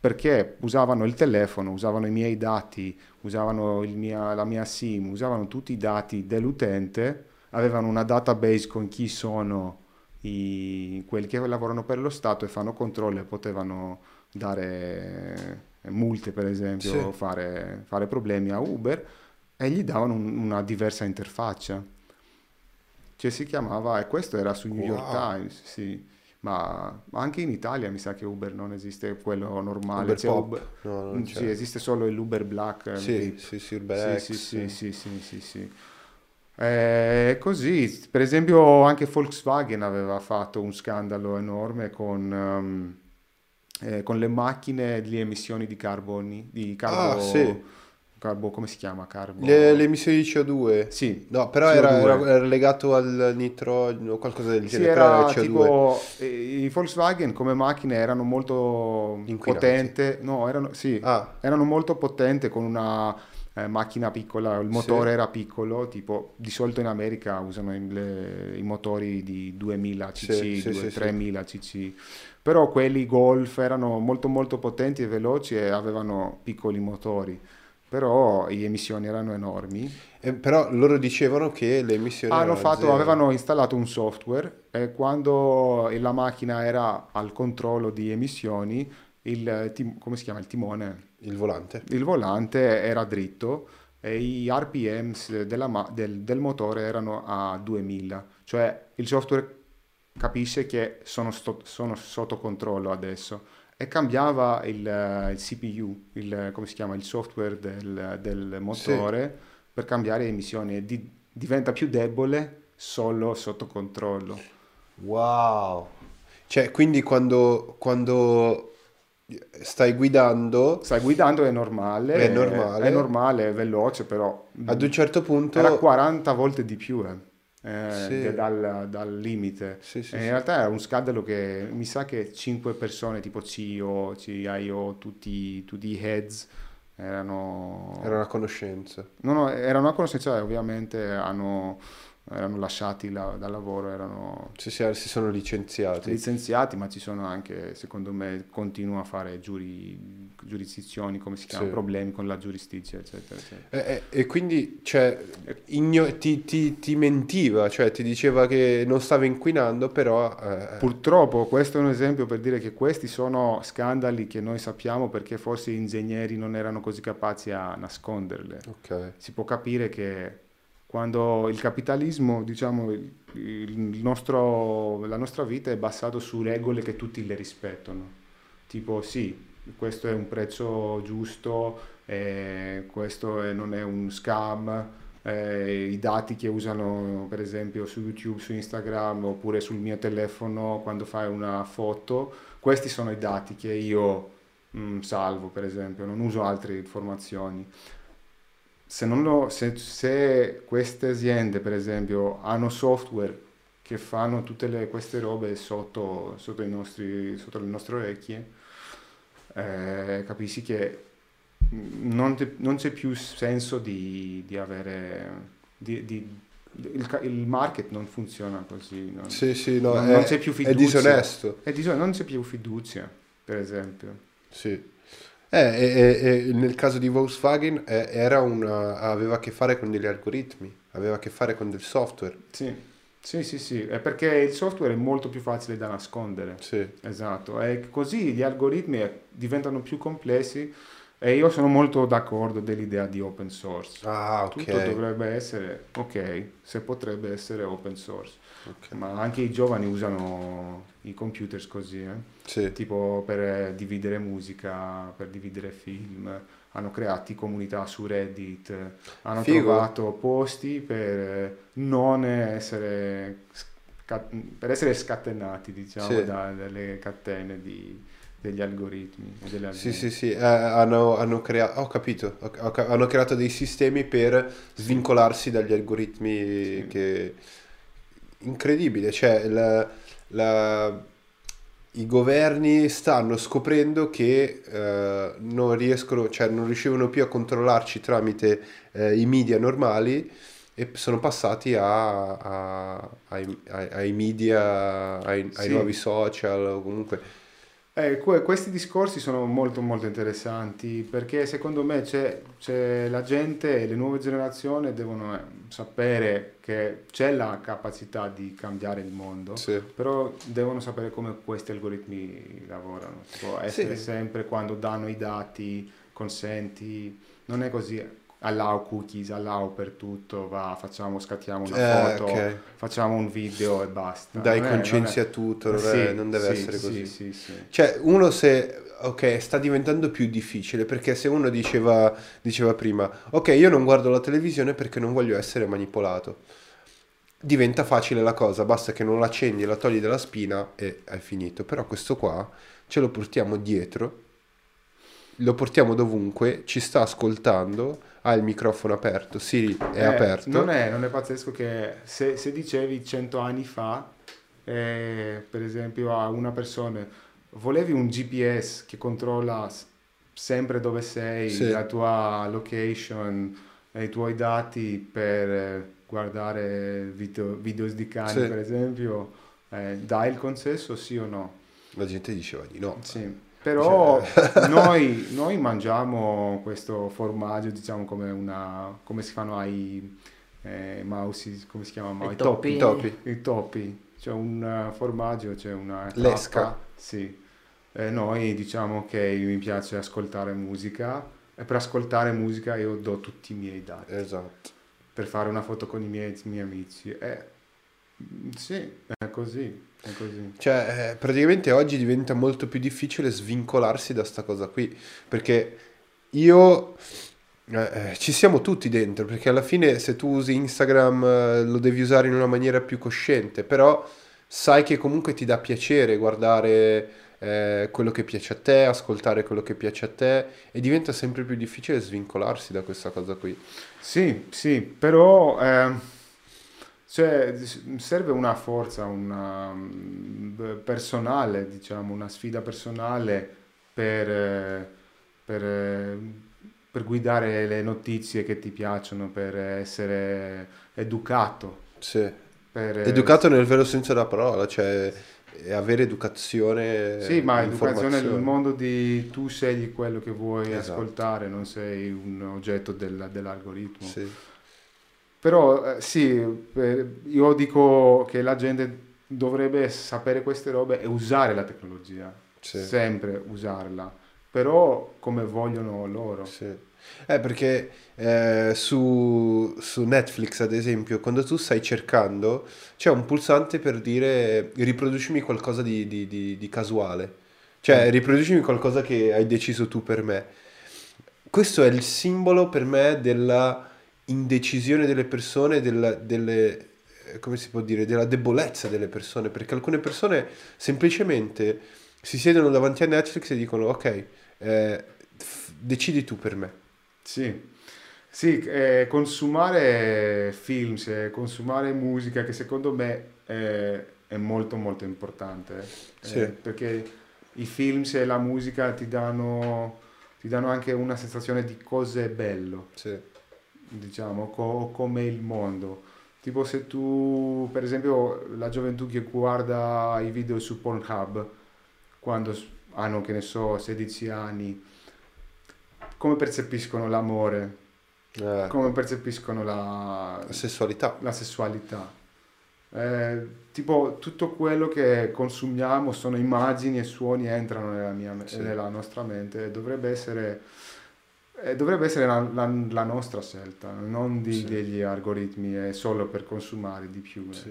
Perché usavano il telefono, usavano i miei dati, usavano il mia- la mia SIM, usavano tutti i dati dell'utente, avevano una database con chi sono i- quelli che lavorano per lo Stato e fanno controllo e potevano dare eh, multe, per esempio, Sì. fare, fare problemi a Uber e gli davano un- una diversa interfaccia. Cioè si chiamava, e questo era su New York Wow. Times, sì. Ma anche in Italia mi sa che Uber non esiste quello normale. Uber Pop. Uber- No, non Mm, c'è. sì, esiste solo l'Uber Black. eh, Sì, sì, sì, Uber Sì, X. sì, sì, sì, sì, sì. Eh, così, per esempio anche Volkswagen aveva fatto un scandalo enorme con, ehm, eh, con le macchine di emissioni di carboni, di carbo, Ah, sì. Carbo- come si chiama? Carbo... Le, emissioni di CO2. Sì, No, però CO2. era, era- legato al nitrogeno o qualcosa del Sì, genere. però era era CO2. tipo eh, i Volkswagen come macchine erano molto potente, no, erano, sì, Ah, erano molto potente con una eh, macchina piccola, il motore era piccolo, tipo di solito in America usano i, le- i motori di 2000 cc, Sì, sì, 2, sì, sì. 3000 cc, però quelli Golf erano molto molto potenti e veloci e avevano piccoli motori, però le emissioni erano enormi. eh, però loro dicevano che le emissioni Hanno fatto, zero. avevano installato un software e quando la macchina era al controllo di emissioni, il, tim- come si chiama? Il timone, il volante. il volante era dritto e i della ma- del, del motore erano a 2000, cioè il software capisce che sono, sto- sono sotto controllo adesso e cambiava il, il CPU, il, come si chiama? Il software del, del motore per cambiare emissioni di- diventa più debole solo sotto controllo. Wow. Cioè, quindi quando, quando stai guidando, Stai guidando è normale, È normale. è normale, è veloce, però ad un certo punto... era 40 volte di più eh, eh, Sì. dal, dal limite. Sì, sì, E in realtà era un scandalo che mi sa che 5 persone, tipo CEO, CIO, tutti, tutti i heads, erano... Era una conoscenza. No, no, erano a conoscenza ovviamente hanno, erano lasciati la- dal lavoro, erano Si, si, si sono licenziati. licenziati, ma ci sono anche, secondo me, continuano a fare giuri, giurisdizioni, come si chiama, Sì. problemi con la giurisdizione, eccetera, eccetera. E, e- e quindi cioè, igno- ti, ti- ti mentiva, cioè ti diceva che non stava inquinando, però... eh, Purtroppo questo è un esempio per dire che questi sono scandali che noi sappiamo perché forse gli ingegneri non erano così capaci a nasconderle. ok. Si può capire che quando il capitalismo, diciamo, il- il nostro- la nostra vita è basata su regole che tutti le rispettano. Tipo, sì, questo è un prezzo giusto, eh, questo è- non è un scam, eh, i dati che usano per esempio su YouTube, su Instagram oppure sul mio telefono quando fai una foto, questi sono i dati che io mm, salvo per esempio, non uso altre informazioni. Se, non lo- se- se queste aziende per esempio hanno software che fanno tutte le- queste robe sotto, sotto, i nostri, sotto le nostre orecchie, eh, capisci che non, te- non c'è più senso di, di avere... di- di- il, il market non funziona così. non- Sì, sì, no, Non- è, non c'è più è fiducia. disonesto. è diso- non c'è più fiducia, per esempio. Sì. Eh, nel caso di Volkswagen eh, era una, aveva a che fare con degli algoritmi, aveva a che fare con del software. Sì, sì, sì, sì, è perché il software è molto più facile da nascondere. Sì. Esatto, e così gli algoritmi eh, diventano più complessi e io sono molto d'accordo dell'idea di open source. Ah, Tutto ok. dovrebbe essere, ok, se potrebbe essere open source, ok. ma anche i giovani usano i computer così, eh? Sì. tipo per dividere musica, per dividere film, hanno creato comunità su Reddit, hanno Figo. trovato posti per non essere, per essere scatenati, diciamo, Sì. da- dalle catene di- degli algoritmi. Sì, sì, sì, eh, hanno, hanno creato, ho capito, ho- ho hanno creato dei sistemi per svincolarsi dagli algoritmi Sì. che... Incredibile, cioè la- la- i governi stanno scoprendo che eh, non riescono, cioè non riuscivano più a controllarci tramite eh, i media normali e sono passati a- a- ai, ai- ai media, ai, ai Sì. nuovi social o comunque... Eh, que- questi discorsi sono molto molto interessanti perché secondo me c'è, c'è la gente e le nuove generazioni devono eh, sapere che c'è la capacità di cambiare il mondo, Sì. però devono sapere come questi algoritmi lavorano. Può essere Sì. sempre quando danno i dati, consenti, non è così. Allow cookies, allow per tutto, va, facciamo, scattiamo una Eh, foto, ok. facciamo un video e basta. Dai Non a tutto, non, Sì, è- non deve sì, essere sì, così. Sì, sì, Cioè, uno se... Ok, sta diventando più difficile perché se uno diceva, diceva prima, ok, io non guardo la televisione perché non voglio essere manipolato. Diventa facile la cosa, basta che non l'accendi, la togli dalla spina e hai finito. Però questo qua, ce lo portiamo dietro, lo portiamo dovunque, ci sta ascoltando, ha il microfono aperto, Siri è Eh, aperto. Non è, non è pazzesco che se, se dicevi cento anni fa, eh, per esempio a una persona, volevi un GPS che controlla sempre dove sei, Sì. la tua location, i tuoi dati per eh, guardare video, videos di cani, Sì. per esempio, eh, dai il consenso sì o no? La gente diceva di no. Sì, però Cioè- noi, noi mangiamo questo formaggio, diciamo come una, come si fanno ai eh, mouse, come si chiamano? I I topi. I topi. I topi. C'è un eh, formaggio, c'è una L'esca. cappa, Sì. Eh, noi diciamo che mi piace ascoltare musica e per ascoltare musica io do tutti i miei dati Esatto. per fare una foto con i miei, i miei amici. Eh, mm, sì, è così, è così. Cioè, eh, praticamente oggi diventa molto più difficile svincolarsi da sta cosa qui, perché io eh, eh, ci siamo tutti dentro, perché alla fine se tu usi Instagram eh, lo devi usare in una maniera più cosciente, però sai che comunque ti dà piacere guardare eh, quello che piace a te, ascoltare quello che piace a te e diventa sempre più difficile svincolarsi da questa cosa qui. Sì, sì, però ehm, cioè, serve una forza, una mm, personale, diciamo, una sfida personale per, eh, per, eh, per guidare le notizie che ti piacciono, per essere educato. Sì. per- Educato nel vero senso della parola, cioè eh, avere educazione, Sì, ma educazione nel mondo di tu scegli quello che vuoi Esatto. ascoltare, non sei un oggetto del- dell'algoritmo. Sì. Però eh, sì, per- io dico che la gente dovrebbe sapere queste robe e usare la tecnologia, Sì. sempre usarla, però come vogliono loro. Sì. Eh, perché eh, su, su Netflix, ad esempio, quando tu stai cercando, c'è un pulsante per dire riproducimi qualcosa di, di- di- di casuale. Cioè, riproducimi qualcosa che hai deciso tu per me. Questo è il simbolo per me della indecisione delle persone, della, delle, eh, come si può dire, della debolezza delle persone, perché alcune persone semplicemente si siedono davanti a Netflix e dicono, ok, eh, f- decidi tu per me. Sì, sì, eh, consumare film, consumare musica che secondo me è, è molto molto importante, eh, Sì. perché i film e la musica ti danno, ti danno anche una sensazione di cose bello. Sì, diciamo, co- come il mondo. Tipo se tu, per esempio, la gioventù che guarda i video su Pornhub, quando hanno, che ne so, 16 anni, come percepiscono l'amore, Eh, come percepiscono la, la sessualità. la sessualità. Eh, tipo tutto quello che consumiamo sono immagini e suoni entrano nella, mia, Sì. nella nostra mente e dovrebbe essere, eh, dovrebbe essere la, la- la nostra scelta, non di- Sì. degli algoritmi, è solo per consumare di più. eh. Sì.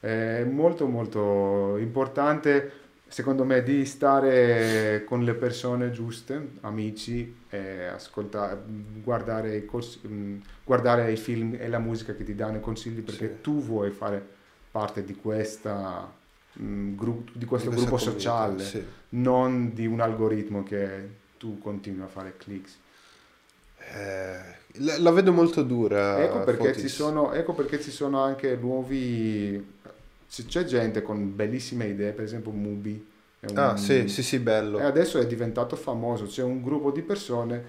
È molto molto importante secondo me di stare con le persone giuste, amici, ascoltare, guardare i, cors- mh, guardare i film e la musica che ti danno i consigli perché Sì. tu vuoi fare parte di, questa, mh, gru- di questo Di gruppo comunità, sociale, sì. non di un algoritmo che tu continui a fare clicks. Eh, la, la vedo molto dura. Ecco perché, ci sono, ecco perché ci sono anche nuovi... C'è gente con bellissime idee, per esempio Mubi. un- Ah, sì, sì, sì, bello. E adesso è diventato famoso. C'è un gruppo di persone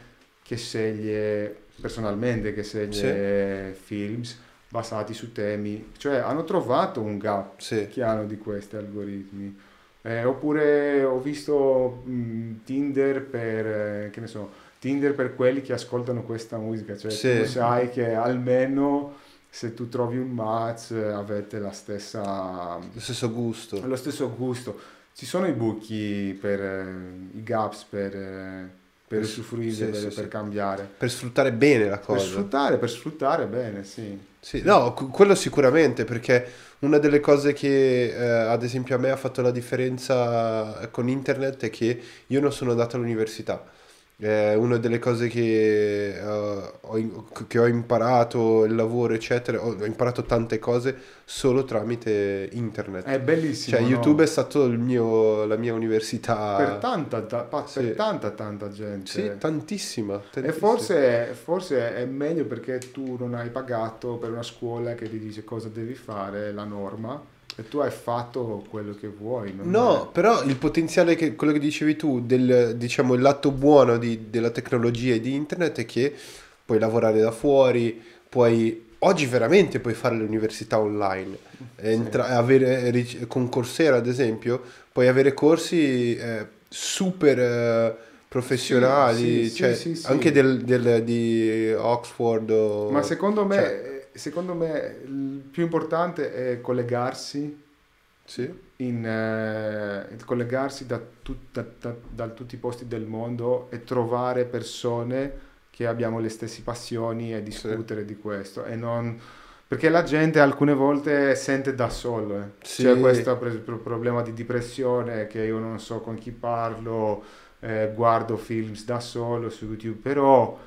che sceglie, personalmente, che sceglie films basati su temi. Cioè hanno trovato un gap Sì, che hanno di questi algoritmi. Eh, oppure ho visto mh, Tinder per, eh, che ne so, Tinder per quelli che ascoltano questa musica, cioè Sì. tu sai che almeno se tu trovi un match avete la stessa, lo stesso gusto. lo stesso gusto. Ci sono i buchi per i gaps per, per Sì, usufruire, sì, per, sì, per cambiare. Per sfruttare bene la Per cosa. sfruttare, per sfruttare bene, sì. Sì, no, quello sicuramente, perché una delle cose che eh, ad esempio a me ha fatto la differenza con internet è che io non sono andato all'università è una delle cose che, uh, ho, che, ho, imparato, il lavoro, eccetera. Ho, ho, imparato tante cose solo tramite internet. È bellissimo. Cioè, no? YouTube è stato mio, la mia università. Per tanta, ta, pa, sì. per tanta, tanta gente. Sì, tantissima. tantissima. E forse, forse è meglio perché tu non hai pagato per una scuola che ti dice cosa devi fare, la norma e tu hai fatto quello che vuoi. no, è... però il potenziale, che, quello che dicevi tu, del, diciamo il lato buono di, della tecnologia e di internet è che puoi lavorare da fuori, puoi... Oggi veramente puoi fare l'università online, entra, sì. avere, con Coursera ad esempio, puoi avere corsi eh, super eh, professionali, sì, cioè, sì, anche del, del, di Oxford. O, Ma secondo me... Cioè, secondo me il più importante è collegarsi, sì. in, eh, collegarsi da, tut, da, da, da, tutti i posti del mondo e trovare persone che abbiamo le stesse passioni e discutere sì. di questo e non perché la gente alcune volte sente da solo, eh. sì. c'è questo problema di depressione che io non so con chi parlo, eh, guardo film da solo su YouTube, però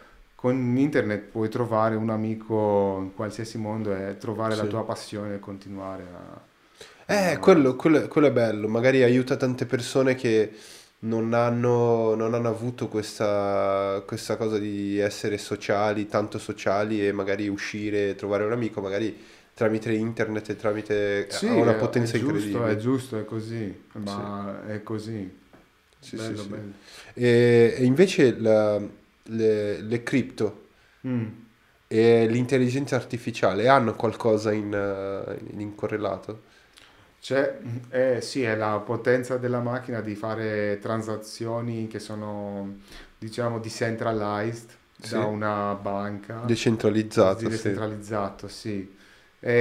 con internet puoi trovare un amico in qualsiasi mondo e trovare sì. la tua passione e continuare a... Eh, quello, quello, quello, è bello, magari aiuta tante persone che non hanno, non hanno avuto questa, questa, cosa di essere sociali, tanto sociali e magari uscire, trovare un amico, magari tramite internet e tramite... Sì, ha una potenza è, è incredibile. Giusto, è giusto, è così, ma sì. è così. Sì, bello, bello. E, e invece la le, le cripto mm. e l'intelligenza artificiale hanno qualcosa in, uh, in correlato? C'è, eh, sì, è la potenza della macchina di fare transazioni che sono, diciamo, decentralized sì. da una banca. Decentralizzato, Decentralizzato, sì. sì. E,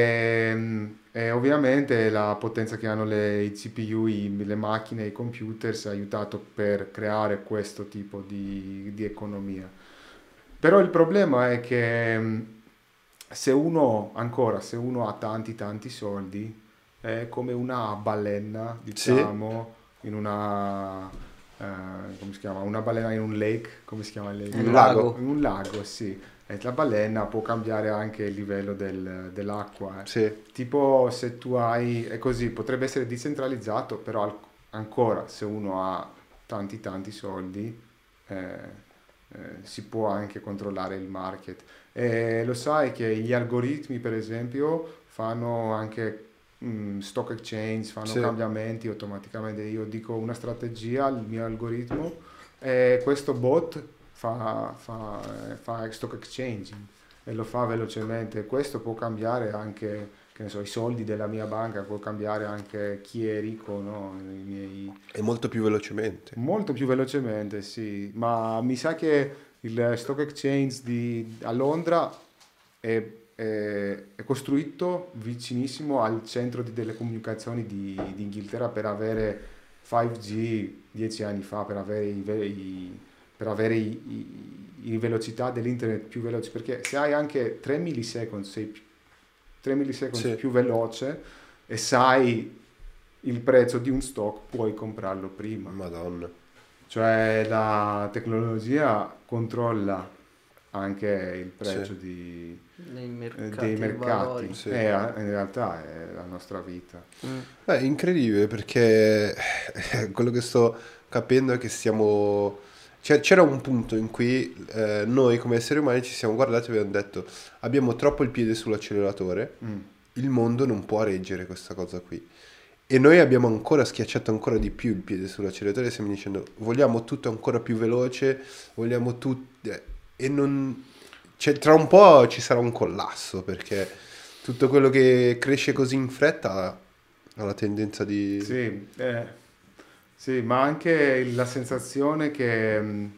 ehm, e, ovviamente la potenza che hanno le, i CPU, i, le macchine, i computer ha aiutato per creare questo tipo di, di economia. Però il problema è che mm, se uno, ancora, se uno ha tanti tanti soldi, è come una balena, diciamo, sì. in una... Uh, come si chiama? Una balena in un lake, come si chiama il lake? Un lago. In un lago, sì e la balena può cambiare anche il livello del, dell'acqua. Eh. Sì. Tipo se tu hai, è così, potrebbe essere decentralizzato, però al, ancora se uno ha tanti tanti soldi eh, eh, si può anche controllare il market. E lo sai che gli algoritmi per esempio fanno anche mm, stock exchange, fanno sì. cambiamenti automaticamente. Io dico una strategia al mio algoritmo e questo bot fa, fa, fa stock exchanging e lo fa velocemente. Questo può cambiare anche che ne so, i soldi della mia banca, può cambiare anche chi è ricco, no? I miei... E molto più velocemente. Molto più velocemente, sì. Ma mi sa che il stock exchange di, a Londra è, è, è, costruito vicinissimo al centro di telecomunicazioni di, di Inghilterra per avere 5G dieci anni fa, per avere i, i per avere i, i, i velocità dell'internet più veloci, perché se hai anche 3 millisecond, sei 3 millisecond sì. più veloce e sai il prezzo di un stock, puoi comprarlo prima. Madonna. Cioè la tecnologia controlla anche il prezzo sì. di, mercati, dei mercati. Sì. E in realtà è la nostra vita. Mm. È incredibile perché quello che sto capendo è che stiamo c'era un punto in cui eh, noi come esseri umani ci siamo guardati e abbiamo detto abbiamo troppo il piede sull'acceleratore, mm. il mondo non può reggere questa cosa qui. E noi abbiamo ancora schiacciato ancora di più il piede sull'acceleratore e stiamo dicendo vogliamo tutto ancora più veloce, vogliamo tutto... E non... Cioè, tra un po' ci sarà un collasso perché tutto quello che cresce così in fretta ha la tendenza di... Sì, eh sì, ma anche la sensazione che,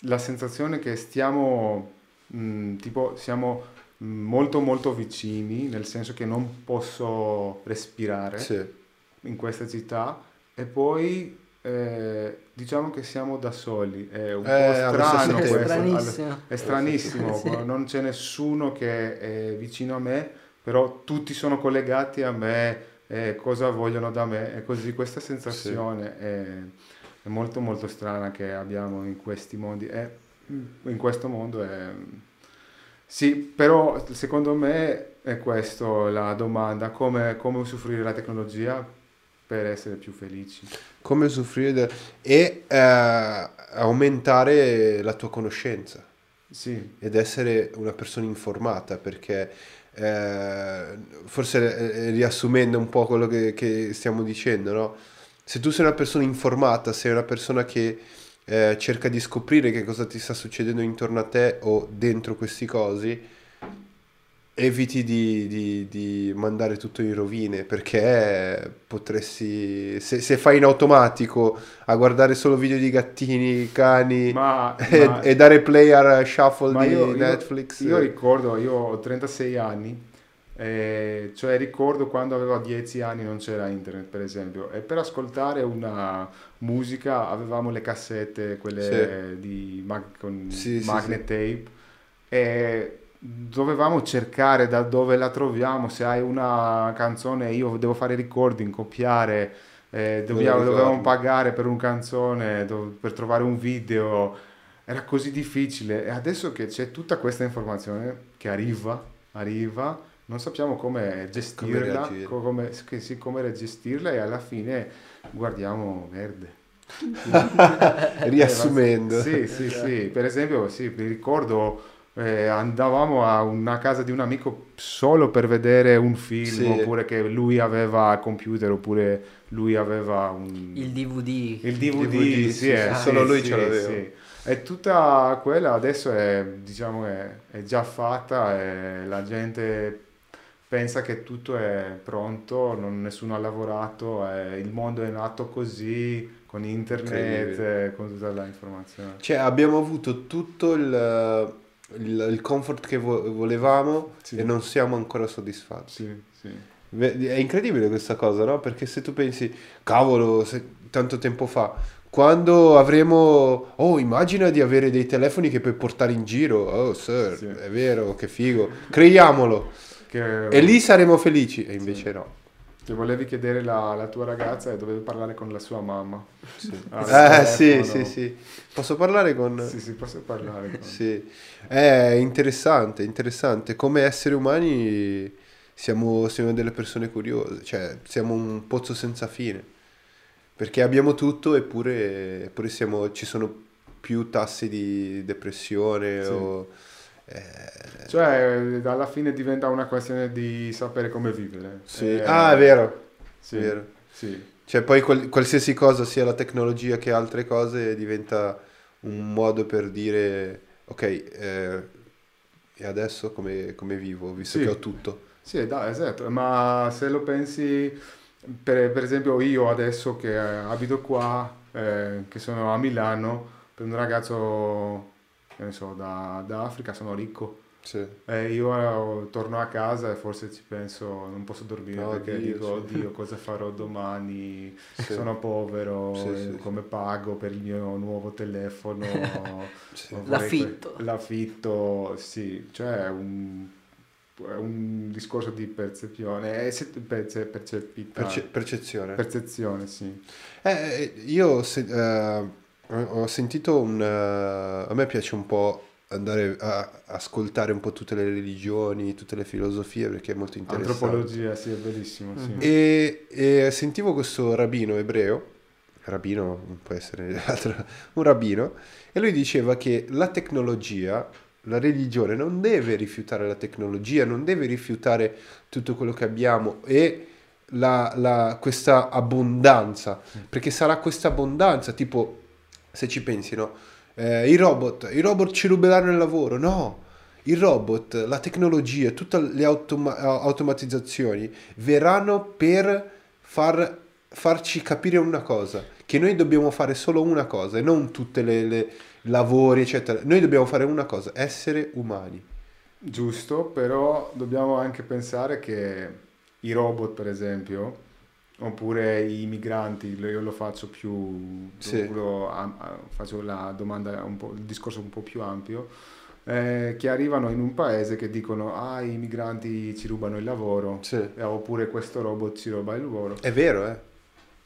la sensazione che stiamo, mh, tipo, siamo molto molto vicini, nel senso che non posso respirare sì. in questa città e poi eh, diciamo che siamo da soli, è un eh, po' strano questo, è stranissimo, è stranissimo. sì. non c'è nessuno che è vicino a me, però tutti sono collegati a me eh, cosa vogliono da me e così questa sensazione sì. è, è molto molto strana che abbiamo in questi mondi, è, in questo mondo è... Sì, però secondo me è questa la domanda, come, come usufruire la tecnologia per essere più felici. Come usufruire de- e eh, aumentare la tua conoscenza Sì, ed essere una persona informata perché eh, forse eh, riassumendo un po' quello che, che stiamo dicendo, no? Se tu sei una persona informata, sei una persona che eh, cerca di scoprire che cosa ti sta succedendo intorno a te o dentro questi cosi, eviti di, di- di mandare tutto in rovine perché potresti, se, se fai in automatico a guardare solo video di gattini, cani ma, e, ma- e dare play al shuffle di io, io- Netflix, io ricordo, io ho 36 anni, eh, cioè ricordo quando avevo 10 anni non c'era internet per esempio e per ascoltare una musica avevamo le cassette, quelle di mag- con Sì, sì, magnet tape e dovevamo cercare da dove la troviamo, se hai una canzone io devo fare recording, copiare, eh, dobbiamo- dovevamo pagare per una canzone, dov- per trovare un video, era così difficile e adesso che c'è tutta questa informazione che arriva, arriva, non sappiamo come gestirla, reagire. co- come, che sì, come gestirla e alla fine guardiamo verde. riassumendo. Sì, sì, sì. Per esempio, sì, mi ricordo eh, andavamo a una casa di un amico solo per vedere un film, Sì. oppure che lui aveva il computer, oppure lui aveva un... Il DVD. il DVD, DVD, sì, sì, eh, sì, solo lui sì, ce l'aveva. sì. E tutta quella adesso è, diciamo, è, è già fatta e la gente pensa che tutto è pronto, non- nessuno ha lavorato, e il mondo è nato così, con internet, eh, con tutta l'informazione. Cioè, abbiamo avuto tutto il, il- il comfort che vo- volevamo Sì. e non siamo ancora soddisfatti. Sì, sì. È incredibile questa cosa, no? Perché se tu pensi, cavolo, tanto tempo fa, quando avremo, oh, immagina di avere dei telefoni che puoi portare in giro, oh, sir, Sì. è vero, che figo, creiamolo, Che, e lì saremo felici, e invece no. Che volevi chiedere la, la tua ragazza e dovevi parlare con la sua mamma. Al Eh, sì, sì, sì. Posso parlare con... Sì, sì, posso parlare con... Sì, è interessante, interessante. Come esseri umani siamo, siamo delle persone curiose, cioè siamo un pozzo senza fine, perché abbiamo tutto eppure, eppure siamo, ci sono più tassi di depressione Sì. o... eh, Cioè, alla fine diventa una questione di sapere come vivere. sì. Eh, Ah, è vero, Sì, vero. sì. Cioè poi qual- qualsiasi cosa, sia la tecnologia che altre cose, diventa un modo per dire, ok, eh, e adesso come, come vivo, visto Sì. che ho tutto. Sì, dai, esatto, ma se lo pensi, per, per esempio io adesso che abito qua, eh, che sono a Milano, per un ragazzo, che ne so, da, da Africa sono ricco. Sì. E io eh, torno a casa e forse ci penso, non posso dormire No, perché Dio, dico, sì. oddio, cosa farò domani? Sì. Sono povero, Sì, eh, come pago per il mio nuovo telefono? L'affitto. que- L'affitto, sì, cioè è un, è un discorso di percezione, è se- perce- percepita- Perce- percezione. percezione, sì. Eh, io se- eh, ho ho sentito un... eh, a me piace un po' andare a ascoltare un po' tutte le religioni, tutte le filosofie perché è molto interessante. Antropologia, sì, è bellissimo, sì. E, e sentivo questo rabbino ebreo, rabbino non può essere altro, un rabbino, e lui diceva che la tecnologia, la religione non deve rifiutare la tecnologia, non deve rifiutare tutto quello che abbiamo e la- la- questa abbondanza, perché sarà questa abbondanza, tipo se ci pensi, no? Eh, I robot, i robot ci ruberanno il lavoro, no! Il robot, la tecnologia, tutte le automa- automatizzazioni verranno per far, farci capire una cosa, che noi dobbiamo fare solo una cosa e non tutte le, le lavori, eccetera. Noi dobbiamo fare una cosa, essere umani. Giusto, però dobbiamo anche pensare che i robot, per esempio, oppure i migranti, io lo faccio più, Sì. faccio la domanda, un po', il discorso un po' più ampio, eh, che arrivano in un paese che dicono, ah, i migranti ci rubano il lavoro, Sì. eh, oppure questo robot ci ruba il lavoro. È vero, eh?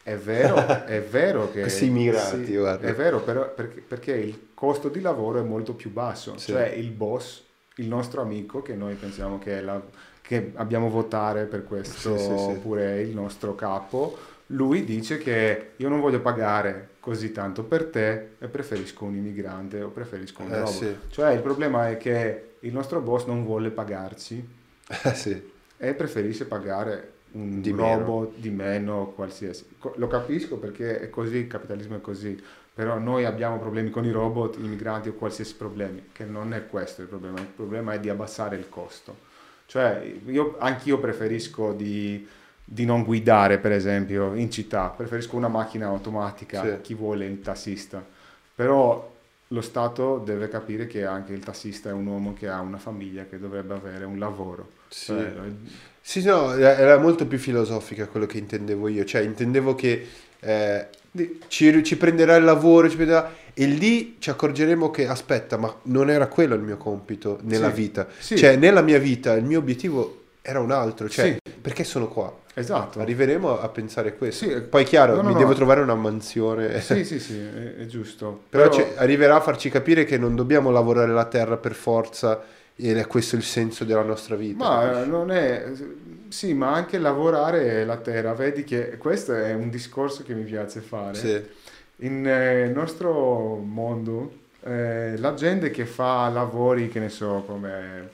È vero, è vero che... Questi immigrati, sì, guarda. È vero, però, perché, perché il costo di lavoro è molto più basso. Sì. Cioè il boss, il nostro amico, che noi pensiamo che, è la- che abbiamo votare per questo, Sì, sì, sì. oppure il nostro capo, lui dice che io non voglio pagare così tanto per te e preferisco un immigrante o preferisco un Eh, robot. sì. Cioè il problema è che il nostro boss non vuole pagarci Eh, sì. e preferisce pagare un Di meno. robot di meno qualsiasi. Lo capisco perché è così, il capitalismo è così, però noi abbiamo problemi con i robot, i migranti o qualsiasi problemi, che non è questo il problema, il problema è di abbassare il costo. Cioè, io, anch'io preferisco di, di non guidare, per esempio, in città, preferisco una macchina automatica, Sì. chi vuole il tassista, però lo Stato deve capire che anche il tassista è un uomo che ha una famiglia, che dovrebbe avere un lavoro. Sì. Cioè, Sì, no, era molto più filosofica quello che intendevo io, cioè intendevo che eh, ci, ci prenderà il lavoro, ci prenderà, e lì ci accorgeremo che aspetta, ma non era quello il mio compito nella Sì, vita, sì. cioè nella mia vita il mio obiettivo era un altro, cioè perché sono qua? Esatto. Arriveremo a pensare questo. Sì. Poi chiaro, No, no, mi no. devo trovare una mansione. Sì, sì, sì, è, è giusto. Però cioè, arriverà a farci capire che non dobbiamo lavorare la terra per forza ed è questo il senso della nostra vita. Ma capisci? eh, non è... Sì, ma anche lavorare la terra. Vedi che questo è un discorso che mi piace fare. Sì. In eh, nostro mondo, eh, la gente che fa lavori, che ne so, come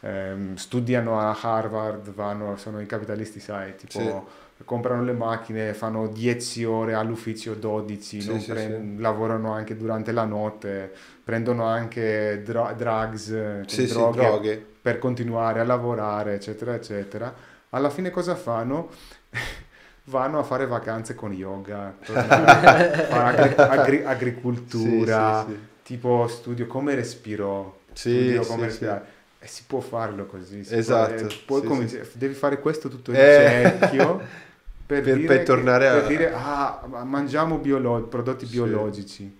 ehm, studiano a Harvard, vanno, sono i capitalisti, sai, tipo comprano le macchine, fanno 10 ore all'ufficio, 12, Sì, sì, prend- lavorano anche durante la notte, prendono anche dra- drugs, Sì, sì, droghe droghe. per continuare a lavorare, eccetera, eccetera. Alla fine cosa fanno? Vanno a fare vacanze con yoga, agri- agri- agricoltura, Sì, sì, tipo studio come respiro, Sì, studio sì, come sì. respirare. E si può farlo così. Esatto, può- eh, sì, cominci- devi fare questo tutto il Eh. cerchio per, Per- dire per che- tornare a- per dire, ah, ma mangiamo biolo- prodotti Sì. biologici.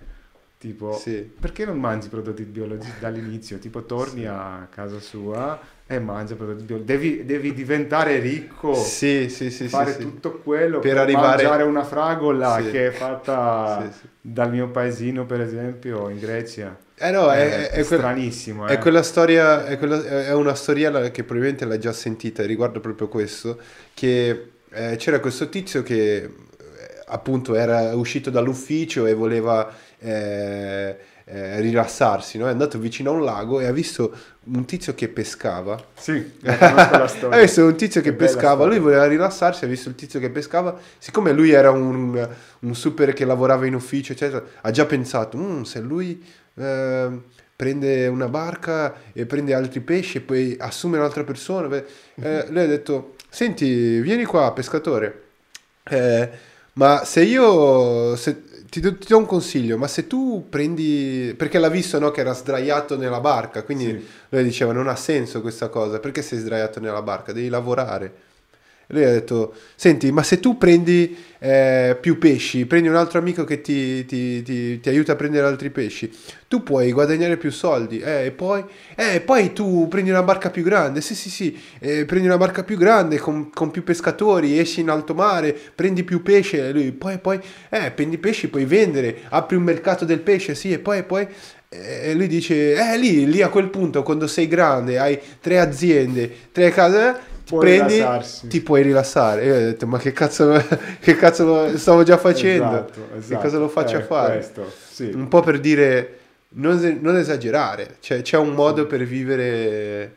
Tipo, Sì. perché non mangi prodotti biologici dall'inizio? Tipo, torni Sì. a casa sua e mangi prodotti biologici. Devi, devi diventare ricco, Sì, sì, sì, fare sì, tutto quello Per per, arrivare- mangiare una fragola che è fatta dal mio paesino, per esempio, in Grecia. Eh no, è, è, que- stranissimo. è eh. quella storia, è, quella- è una storiella che probabilmente l'hai già sentita riguardo proprio questo, che eh, c'era questo tizio che eh, appunto era uscito dall'ufficio e voleva eh, eh, rilassarsi, no? È andato vicino a un lago e ha visto un tizio che pescava. Sì, storia. Ha visto un tizio che Che pescava, lui voleva rilassarsi, ha visto il tizio che pescava, siccome lui era un, un super che lavorava in ufficio, eccetera, ha già pensato, "Mm, se lui eh, prende una barca e prende altri pesci e poi assume un'altra persona, beh, eh, lui ha detto, senti, vieni qua, pescatore, eh, ma se io... se- ti, do, ti do un consiglio, ma se tu prendi... Perché l'ha visto no, che era sdraiato nella barca, quindi Sì. lui diceva non ha senso questa cosa, perché sei sdraiato nella barca? Devi lavorare. Lui ha detto, senti, ma se tu prendi eh, più pesci, prendi un altro amico che ti, ti- ti- ti aiuta a prendere altri pesci, tu puoi guadagnare più soldi. Eh, e poi, eh, poi tu prendi una barca più grande, sì sì sì, eh, prendi una barca più grande con, con più pescatori, esci in alto mare, prendi più pesce, e lui, poi, poi, eh, prendi pesci, puoi vendere, apri un mercato del pesce, sì, e poi, e poi... E lui dice, eh lì, lì a quel punto, quando sei grande, hai tre aziende, tre case, Può prendi, rilassarsi. ti puoi rilassare. Io ho detto, ma che cazzo, che cazzo lo- stavo già facendo? Esatto, Che esatto. cosa lo faccio Eh, a fare? Questo, sì. Un po' per dire, non, non esagerare, cioè, c'è un modo per vivere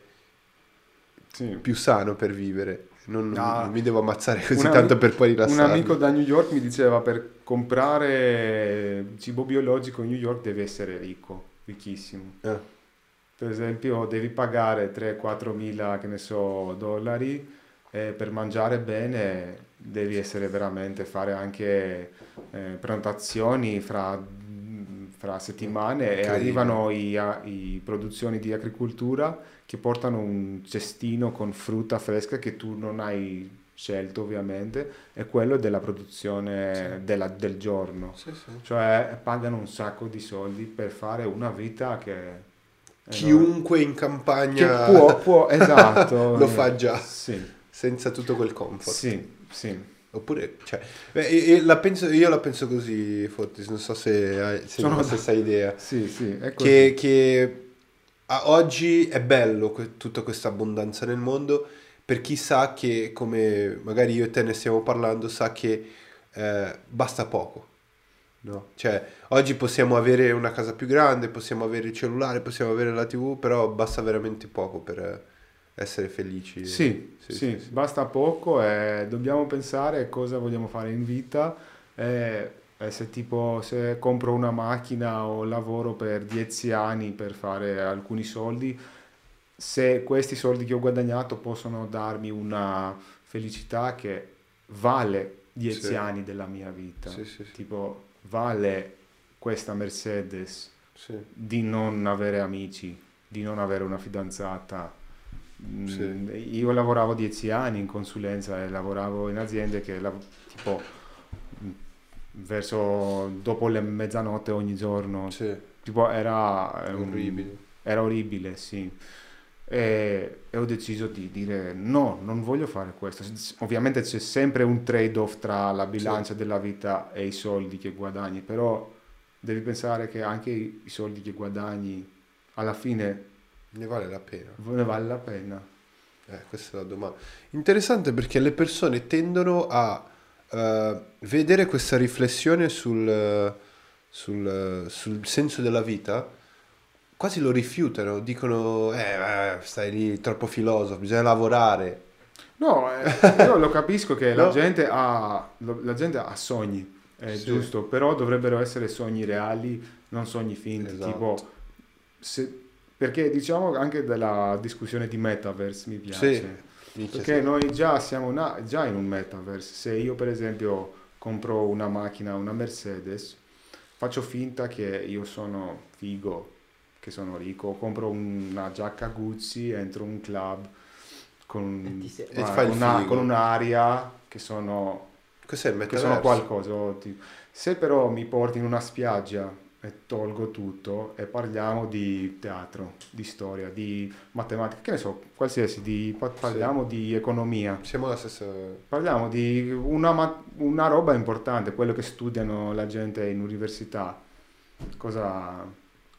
sì. più sano per vivere. Non, No. non mi devo ammazzare così Un tanto per poi Un rilassarmi. amico da New York mi diceva per comprare cibo biologico in New York devi essere ricco, ricchissimo. Eh, Per esempio devi pagare 3-4 mila, che ne so, dollari e per mangiare bene devi essere veramente, fare anche eh, prenotazioni fra, fra settimane e arrivano i produzioni di agricoltura che portano un cestino con frutta fresca che tu non hai scelto ovviamente, è quello della produzione Sì. della- del giorno. sì, sì. Cioè pagano un sacco di soldi per fare una vita che... è Chiunque in che campagna può, può, esatto. lo fa già. Sì, senza tutto quel comfort. sì, sì. Oppure, cioè, beh, la penso- io la penso così, Fortis, non so se hai se Sono la stessa idea. Sì, sì, è così. Che, che a oggi è bello que- tutta questa abbondanza nel mondo per chi sa che, come magari io e te ne stiamo parlando, sa che eh, basta poco. No? Cioè, oggi possiamo avere una casa più grande, possiamo avere il cellulare, possiamo avere la TV, però basta veramente poco per eh, essere felici. Sì, Sì, sì, sì, basta poco e dobbiamo pensare cosa vogliamo fare in vita e, e se tipo se compro una macchina o lavoro per 10 anni per fare alcuni soldi, se questi soldi che ho guadagnato possono darmi una felicità che vale 10 Sì. anni della mia vita, Sì, sì, sì. tipo vale questa Mercedes Sì. di non avere amici, di non avere una fidanzata. Mm, Sì. Io lavoravo dieci anni in consulenza e lavoravo in aziende che tipo mm, verso dopo le mezzanotte ogni giorno, Sì, tipo era, è um, orribile. era orribile, sì. E, e ho deciso di dire no, non voglio fare questo. Ovviamente c'è sempre un trade-off tra la bilancia della vita e i soldi che guadagni, però devi pensare che anche i soldi che guadagni alla fine Ne vale la pena. ne vale la pena. Eh, questa è la domanda. Interessante perché le persone tendono a eh, vedere questa riflessione sul, sul, sul senso della vita, quasi lo rifiutano, dicono, eh, eh, stai lì troppo filosofo, bisogna lavorare. No, eh, io lo capisco che la, No. gente ha, la gente ha sogni, è Sì. giusto, però dovrebbero essere sogni reali, non sogni finti. Esatto. Tipo, se- perché diciamo anche della discussione di metaverse mi piace. Sì, Perché sì. noi già siamo na- già in un metaverse. Se io per esempio compro una macchina, una Mercedes, faccio finta che io sono figo, che sono ricco, compro una giacca Gucci, entro in un club con, E ti sei- E ti fai il una- con un'aria che sono, Cos'è il che metaverso? sono qualcosa. tipo- Se però mi porti in una spiaggia e tolgo tutto e parliamo di teatro, di storia, di matematica, che ne so, qualsiasi, di, pa- parliamo di economia. Siamo la stessa... Parliamo di una, una roba importante, quello che studiano la gente in università. Cosa,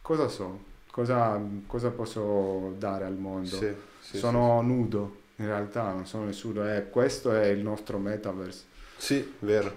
cosa so? Cosa, cosa posso dare al mondo? Sì, sì, sono nudo, in realtà non sono nessuno. Eh, questo è il nostro metaverse. Sì, sì, vero.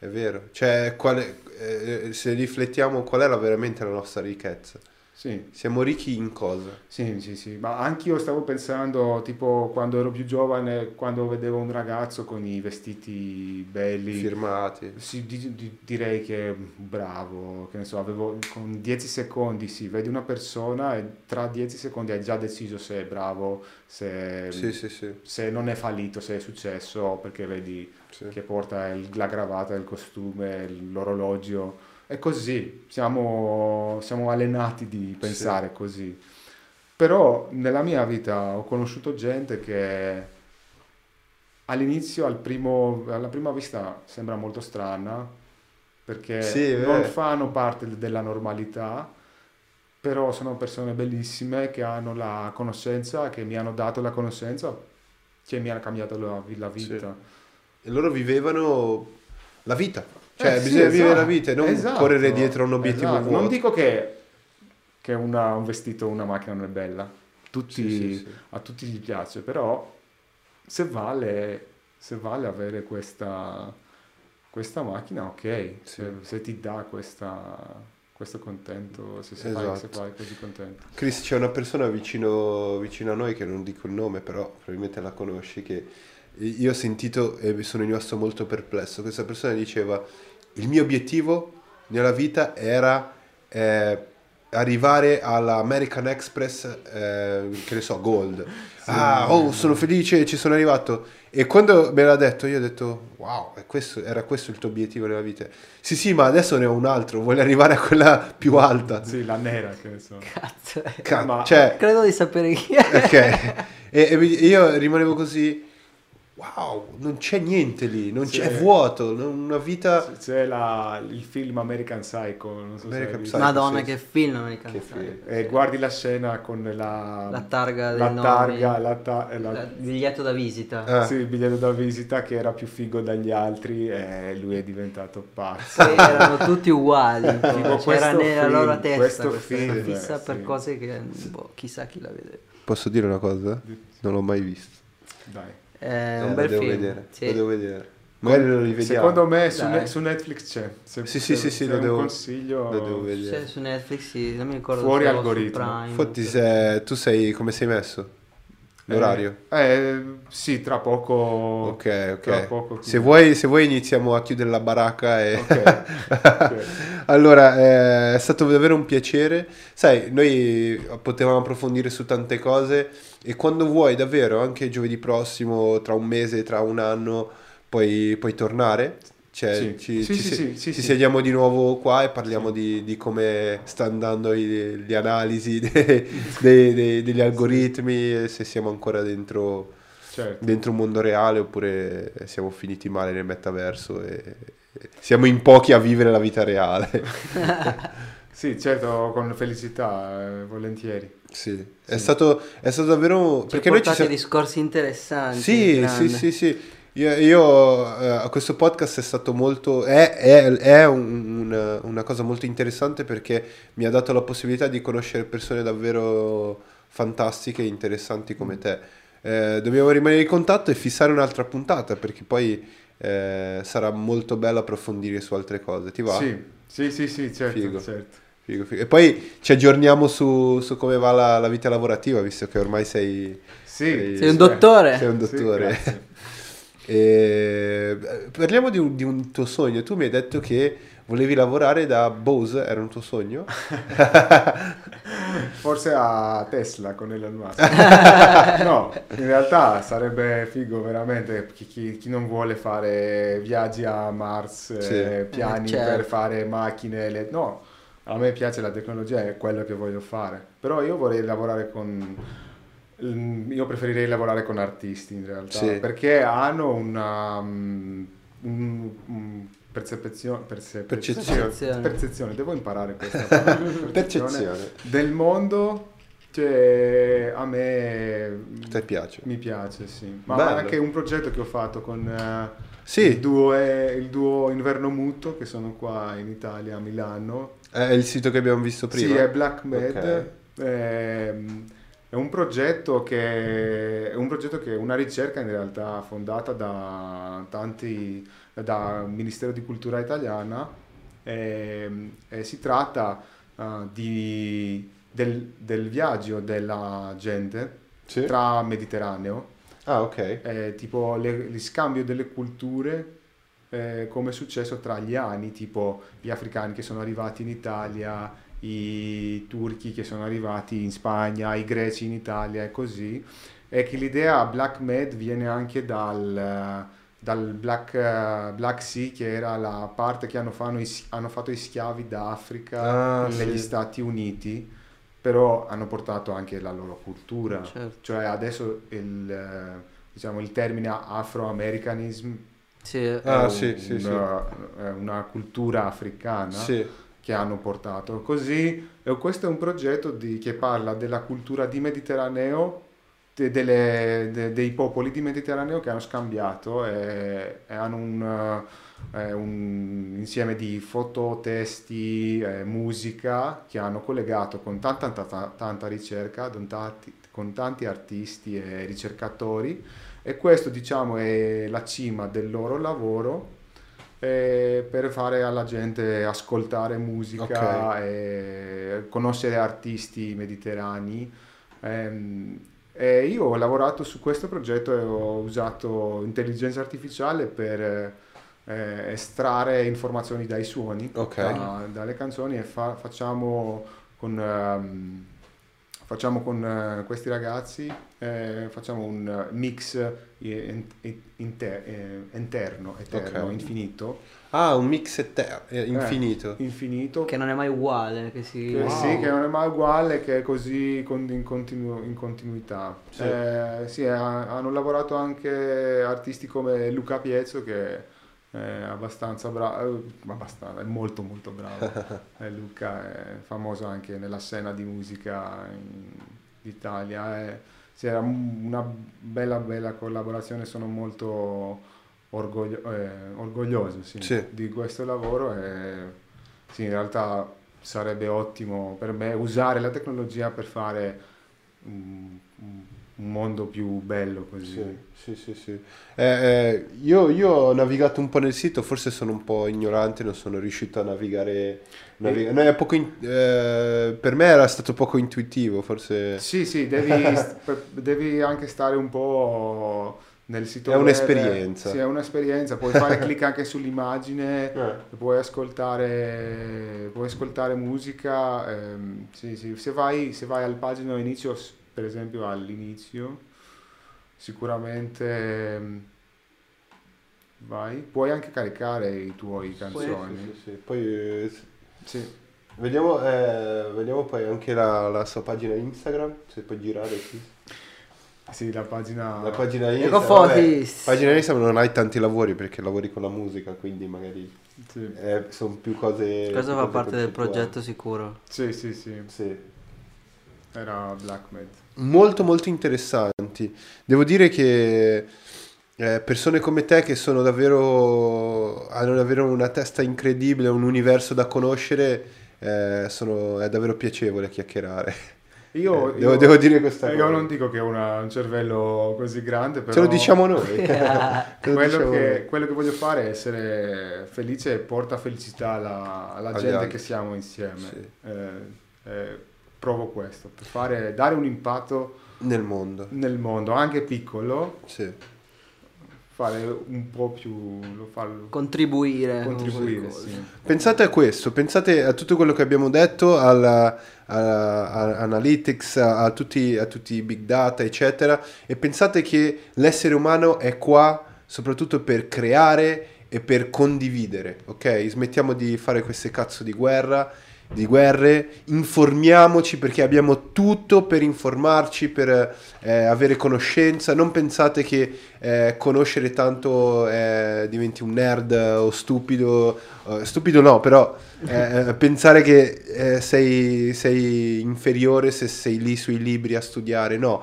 È vero. Cioè, quale, eh, se riflettiamo qual è la- veramente la nostra ricchezza? Sì, Siamo ricchi in cosa? sì, sì, sì. Ma anch'io stavo pensando, tipo, quando ero più giovane, quando vedevo un ragazzo con i vestiti belli. Firmati. Sì, di- di- direi che bravo, che ne so, avevo con 10 secondi, sì, vedi una persona e tra 10 secondi hai già deciso se è bravo, se, Sì, sì, se non è fallito, se è successo, perché vedi che porta il- la gravata, il costume, l'orologio. È così, siamo, siamo allenati di pensare così. Però nella mia vita ho conosciuto gente che all'inizio, al primo- alla prima vista, sembra molto strana, perché Sì, non fanno parte della normalità, però sono persone bellissime che hanno la conoscenza, che mi hanno dato la conoscenza, che mi hanno cambiato la, la vita. E loro vivevano la vita. Cioè, Eh, sì, bisogna vivere la esatto, vita e non esatto, correre dietro a un obiettivo esatto. vuoto. Non dico che, che una- un vestito o una macchina non è bella, tutti, Sì, sì, sì. a tutti gli piace, però se vale, se vale avere questa, questa macchina, ok, Sì. se, se ti dà questa, questo contento, se, se fai, se Esatto. fai così contento. Chris, c'è una persona vicino, vicino a noi che non dico il nome, però probabilmente la conosci, che io ho sentito e mi sono rimasto molto perplesso. Questa persona diceva, il mio obiettivo nella vita era eh, arrivare alla American Express, eh, che ne so, Gold. ah, oh, sono felice, ci sono arrivato. E quando me l'ha detto, io ho detto, wow, è questo- era questo il tuo obiettivo nella vita? Sì, sì, ma adesso ne ho un altro, voglio arrivare a quella più alta. Sì, la nera, che ne so. Cazzo. eh. Ca- Ma- cioè, Credo di sapere chi è. ok. E, e io rimanevo così, wow, non c'è niente lì, non Sì. c'è, è vuoto, una vita... C'è la- il film American Psycho, non so American. Psycho. Madonna, sì. che film americano. Che film. E guardi la scena con la, La targa la targa, nomi. la ta- e la- La- biglietto da visita. Ah. sì, il biglietto da visita che era più figo dagli altri e lui è diventato pazzo. Poi erano tutti uguali. Tipo C'era questo nella film, loro testa questo questa film, fissa eh, per sì. cose che boh, chissà chi la vede. Posso dire una cosa? Non l'ho mai visto. Dai. È Eh, un lo bel devo film. vedere, sì. lo devo vedere. Magari lo rivediamo. Secondo me su. Ne- su Netflix c'è. Se, Sì, sì, se- sì, sì, lo devo- consiglio. lo devo vedere. C'è su Netflix, sì, non mi ricordo Fuori algoritmo. Infatti se- tu sei come sei messo? L'orario? Eh, eh, sì, tra poco. ok, ok. poco Se vuoi, se vuoi iniziamo a chiudere la baracca e... Ok. Ok. allora, eh, è stato davvero un piacere. Sai, noi potevamo approfondire su tante cose e quando vuoi davvero, anche giovedì prossimo, tra un mese, tra un anno, puoi, puoi tornare. Cioè, Sì. ci, Sì, ci sì, se- sì, sì, ci sì. sediamo di nuovo qua e parliamo di, di come sta andando i- le analisi de- dei- dei- degli algoritmi, e se siamo ancora dentro, Certo. dentro un mondo reale oppure siamo finiti male nel metaverso e, e siamo in pochi a vivere la vita reale. Sì, certo, con felicità, eh, volentieri. Sì, è stato, è stato davvero... Ci perché noi ci siamo... discorsi interessanti. Sì, sì, sì, sì. Io, io, eh, a questo podcast è stato molto, è, è- è un- una, una cosa molto interessante perché mi ha dato la possibilità di conoscere persone davvero fantastiche e interessanti come te. Eh, dobbiamo rimanere in contatto e fissare un'altra puntata perché poi eh, sarà molto bello approfondire su altre cose. Ti va? Sì, sì, sì, sì, certo, Figo. certo. Figo, figo. E poi ci aggiorniamo su, su come va la, la vita lavorativa, visto che ormai sei, Sì, Sei un sì. dottore? sei un Sì, dottore. grazie. E, eh, parliamo di un, di un tuo sogno. Tu mi hai detto che volevi lavorare da Bose, era un tuo sogno? Forse a Tesla con Elon Musk. no, in realtà sarebbe figo veramente chi, chi- chi non vuole fare viaggi a Mars, Sì. eh, piani Eh, certo. per fare macchine. le- No, a me piace la tecnologia, è quello che voglio fare. Però io vorrei lavorare con... mm, Io preferirei lavorare con artisti in realtà, Sì. perché hanno una... mm, un- un perce- Percezione. Percezione. percezione, devo imparare questa parola. Percezione. del mondo cioè, a me Ti piace? mi piace sì ma Bello. anche un progetto che ho fatto con eh, Sì. il, duo, il duo Inverno Muto che sono qua in Italia a Milano È il sito che abbiamo visto prima? sì è Black Med Ok. ehm, è un progetto che è un progetto che è una ricerca in realtà fondata da tanti dal Ministero di Cultura italiana ehm, e si tratta ah, di, del, del viaggio della gente Sì. tra Mediterraneo Ah, ok. eh, tipo le- lo scambio delle culture eh, come è successo tra gli anni, tipo gli africani che sono arrivati in Italia, i turchi che sono arrivati in Spagna, i greci in Italia e così. E che l'idea Black Med viene anche dal, dal Black, Black Sea, che era la parte che hanno, fanno hanno fatto i schiavi d'Africa Ah, negli sì. Stati Uniti, però hanno portato anche la loro cultura. Certo. Cioè adesso il, diciamo, il termine afro-americanism Sì, è Ah, un- sì, sì, sì. una, è una cultura africana. Che hanno portato. Così, questo è un progetto di- che parla della cultura di Mediterraneo, de- delle- de- dei popoli di Mediterraneo che hanno scambiato e, e hanno un, eh, un insieme di foto, testi, eh, musica che hanno collegato con tanta, tanta, tanta ricerca, con tanti, con tanti artisti e ricercatori e questo diciamo è la cima del loro lavoro eh, per fare alla gente ascoltare musica Ok. e conoscere artisti mediterranei. Ehm, e io ho lavorato su questo progetto e ho usato intelligenza artificiale per eh, estrarre informazioni dai suoni, Ok. da- dalle canzoni e fa- facciamo con... ehm, facciamo con eh, questi ragazzi, eh, facciamo un eh, mix eh, in- in- inter- eh, interno, eterno, Ok. infinito, Ah, un mix eter- eh, infinito. infinito, Che non è mai uguale, che si... che, Wow. sì, che non è mai uguale, che è così con- in, continu- in continuità. Sì. Eh, sì, ha- hanno lavorato anche artisti come Luca Piezzo che è abbastanza bravo, abbastanza, è molto molto bravo. Eh, Luca è famoso anche nella scena di musica in- d'Italia. e sì, era un- una bella bella collaborazione, sono molto orgoglio- eh, orgoglioso sì, Sì. di questo lavoro e sì, in realtà sarebbe ottimo per me usare la tecnologia per fare un, un mondo più bello così. Sì, sì, sì, sì. Eh, eh, io, io ho navigato un po' nel sito, forse sono un po' ignorante, non sono riuscito a navigare. naviga- no, è poco in- eh, per me era stato poco intuitivo, forse. Sì, sì, devi, devi anche stare un po' nel sito È web. un'esperienza. Sì, è un'esperienza. Puoi fare clic anche sull'immagine, Eh. puoi ascoltare, puoi ascoltare musica. ehm, sì, sì. Se vai, se vai al pagina inizio, per esempio all'inizio, sicuramente ehm, vai. Puoi anche caricare i tuoi canzoni. sì, sì, sì. Poi eh, Sì. vediamo, eh, vediamo poi anche la, la sua pagina Instagram, se puoi girare qui. Sì, la pagina... La pagina Instagram, vabbè, pagina Instagram non hai tanti lavori perché lavori con la musica, quindi magari Sì, eh, sono più cose... Questo più fa cose parte del progetto sicuro. sì, sì. sì. Sì. Era Blackmed. Molto molto interessanti. Devo dire che eh, persone come te che sono davvero hanno davvero una testa incredibile, un universo da conoscere, eh, sono- è davvero piacevole chiacchierare. Io, Eh, devo, io- devo dire questa eh, cosa. Io non dico che ho un cervello così grande, però Ce lo diciamo noi. Quello, diciamo che, noi. quello che voglio fare è essere felice e porta felicità alla, alla gente che siamo insieme. Sì. Provo questo, per fare, dare un impatto Nel mondo. nel mondo, anche piccolo, Sì. fare un po' più... Lo farlo, Contribuire. con contribuire, sì. Pensate a questo, pensate a tutto quello che abbiamo detto, alla, alla- a- analytics, a, a tutti, a tutti i big data, eccetera, e pensate che l'essere umano è qua soprattutto per creare e per condividere, ok? Smettiamo di fare queste cazzo di guerra, di guerre, informiamoci perché abbiamo tutto per informarci, per eh, avere conoscenza, non pensate che eh, conoscere tanto eh, diventi un nerd o stupido, eh, stupido no, però eh, pensare che eh, sei, sei inferiore se sei lì sui libri a studiare, no,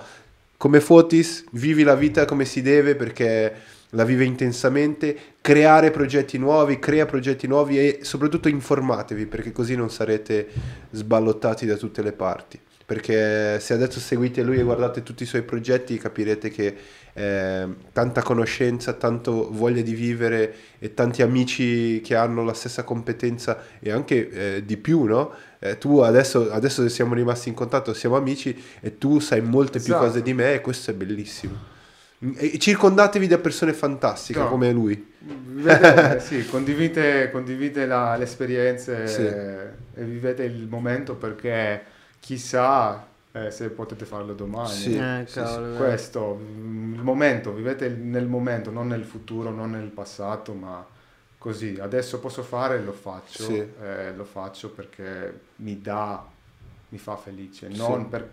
come Fotis vivi la vita come si deve perché la vive intensamente, creare progetti nuovi, crea progetti nuovi e soprattutto informatevi perché così non sarete sballottati da tutte le parti. Perché se adesso seguite lui e guardate tutti i suoi progetti capirete che eh, tanta conoscenza, tanto voglia di vivere e tanti amici che hanno la stessa competenza e anche eh, di più, no? Eh, tu adesso, adesso siamo rimasti in contatto, siamo amici e tu sai molte più Esatto. cose di me e questo è bellissimo. Circondatevi da persone fantastiche No. come lui. Vivete, sì, condivide, condivide la- le esperienze Sì. e vivete il momento perché chissà eh, se potete farlo domani. Sì. Eh, sì, vero. Questo, mm, il momento, vivete nel momento, non nel futuro, non nel passato, ma così. Adesso posso fare, lo faccio, Sì. eh, lo faccio perché mi dà, mi fa felice, non Sì. per,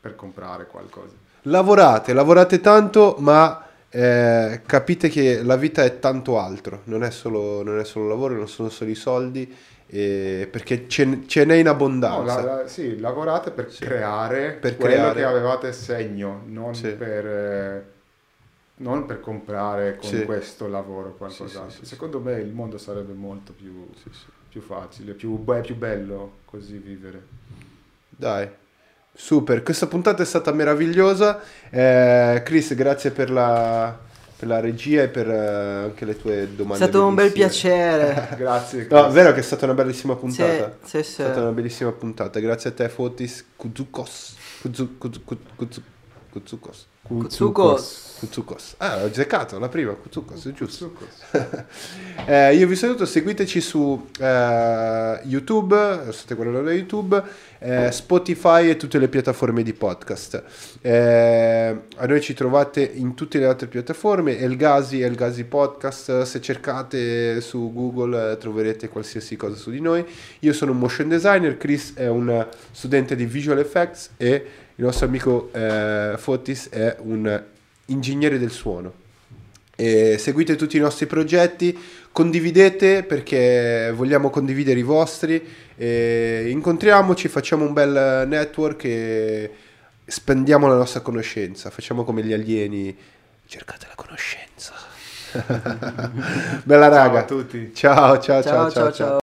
per comprare qualcosa. Lavorate, lavorate tanto, ma eh, capite che la vita è tanto altro. Non è solo, non è solo lavoro, non sono solo i soldi, eh, perché ce, ce n'è in No, abbondanza. la- la- sì, lavorate per Sì. creare Per quello creare. che avevate segno, non, Sì. per, eh, non per comprare con Sì. questo lavoro qualcos'altro. Secondo me il mondo sarebbe molto più, più facile, più, be- più bello così vivere. Dai, super. Questa puntata è stata meravigliosa. Eh, Chris, grazie per la, per la regia e per eh, anche le tue È domande. stato un bel bellissime. piacere. Grazie. No, Chris. vero che è stata una bellissima puntata. Sì, sì, È sì. stata una bellissima puntata. Grazie a te, Fotis Kuzukos. Kuzu- Kuzu- Kuzu- Kuzu- Kuzukos. Kutsukos. Kutsukos. Ah, ho azzeccato la prima, Kutsukos, è giusto. Eh, io vi saluto, seguiteci su eh, YouTube, state guardando da YouTube, eh, Spotify e tutte le piattaforme di podcast. Eh, a noi ci trovate in tutte le altre piattaforme, Elgasi, Elgasi Podcast, se cercate su Google eh, troverete qualsiasi cosa su di noi. Io sono un motion designer, Chris è un studente di visual effects e il nostro amico eh, Fotis è un ingegnere del suono. E seguite tutti i nostri progetti, condividete perché vogliamo condividere i vostri. E incontriamoci, facciamo un bel network e spendiamo la nostra conoscenza. Facciamo come gli alieni, cercate la conoscenza. Bella Ciao raga. a tutti. Ciao, ciao, ciao, Ciao, ciao. ciao, ciao.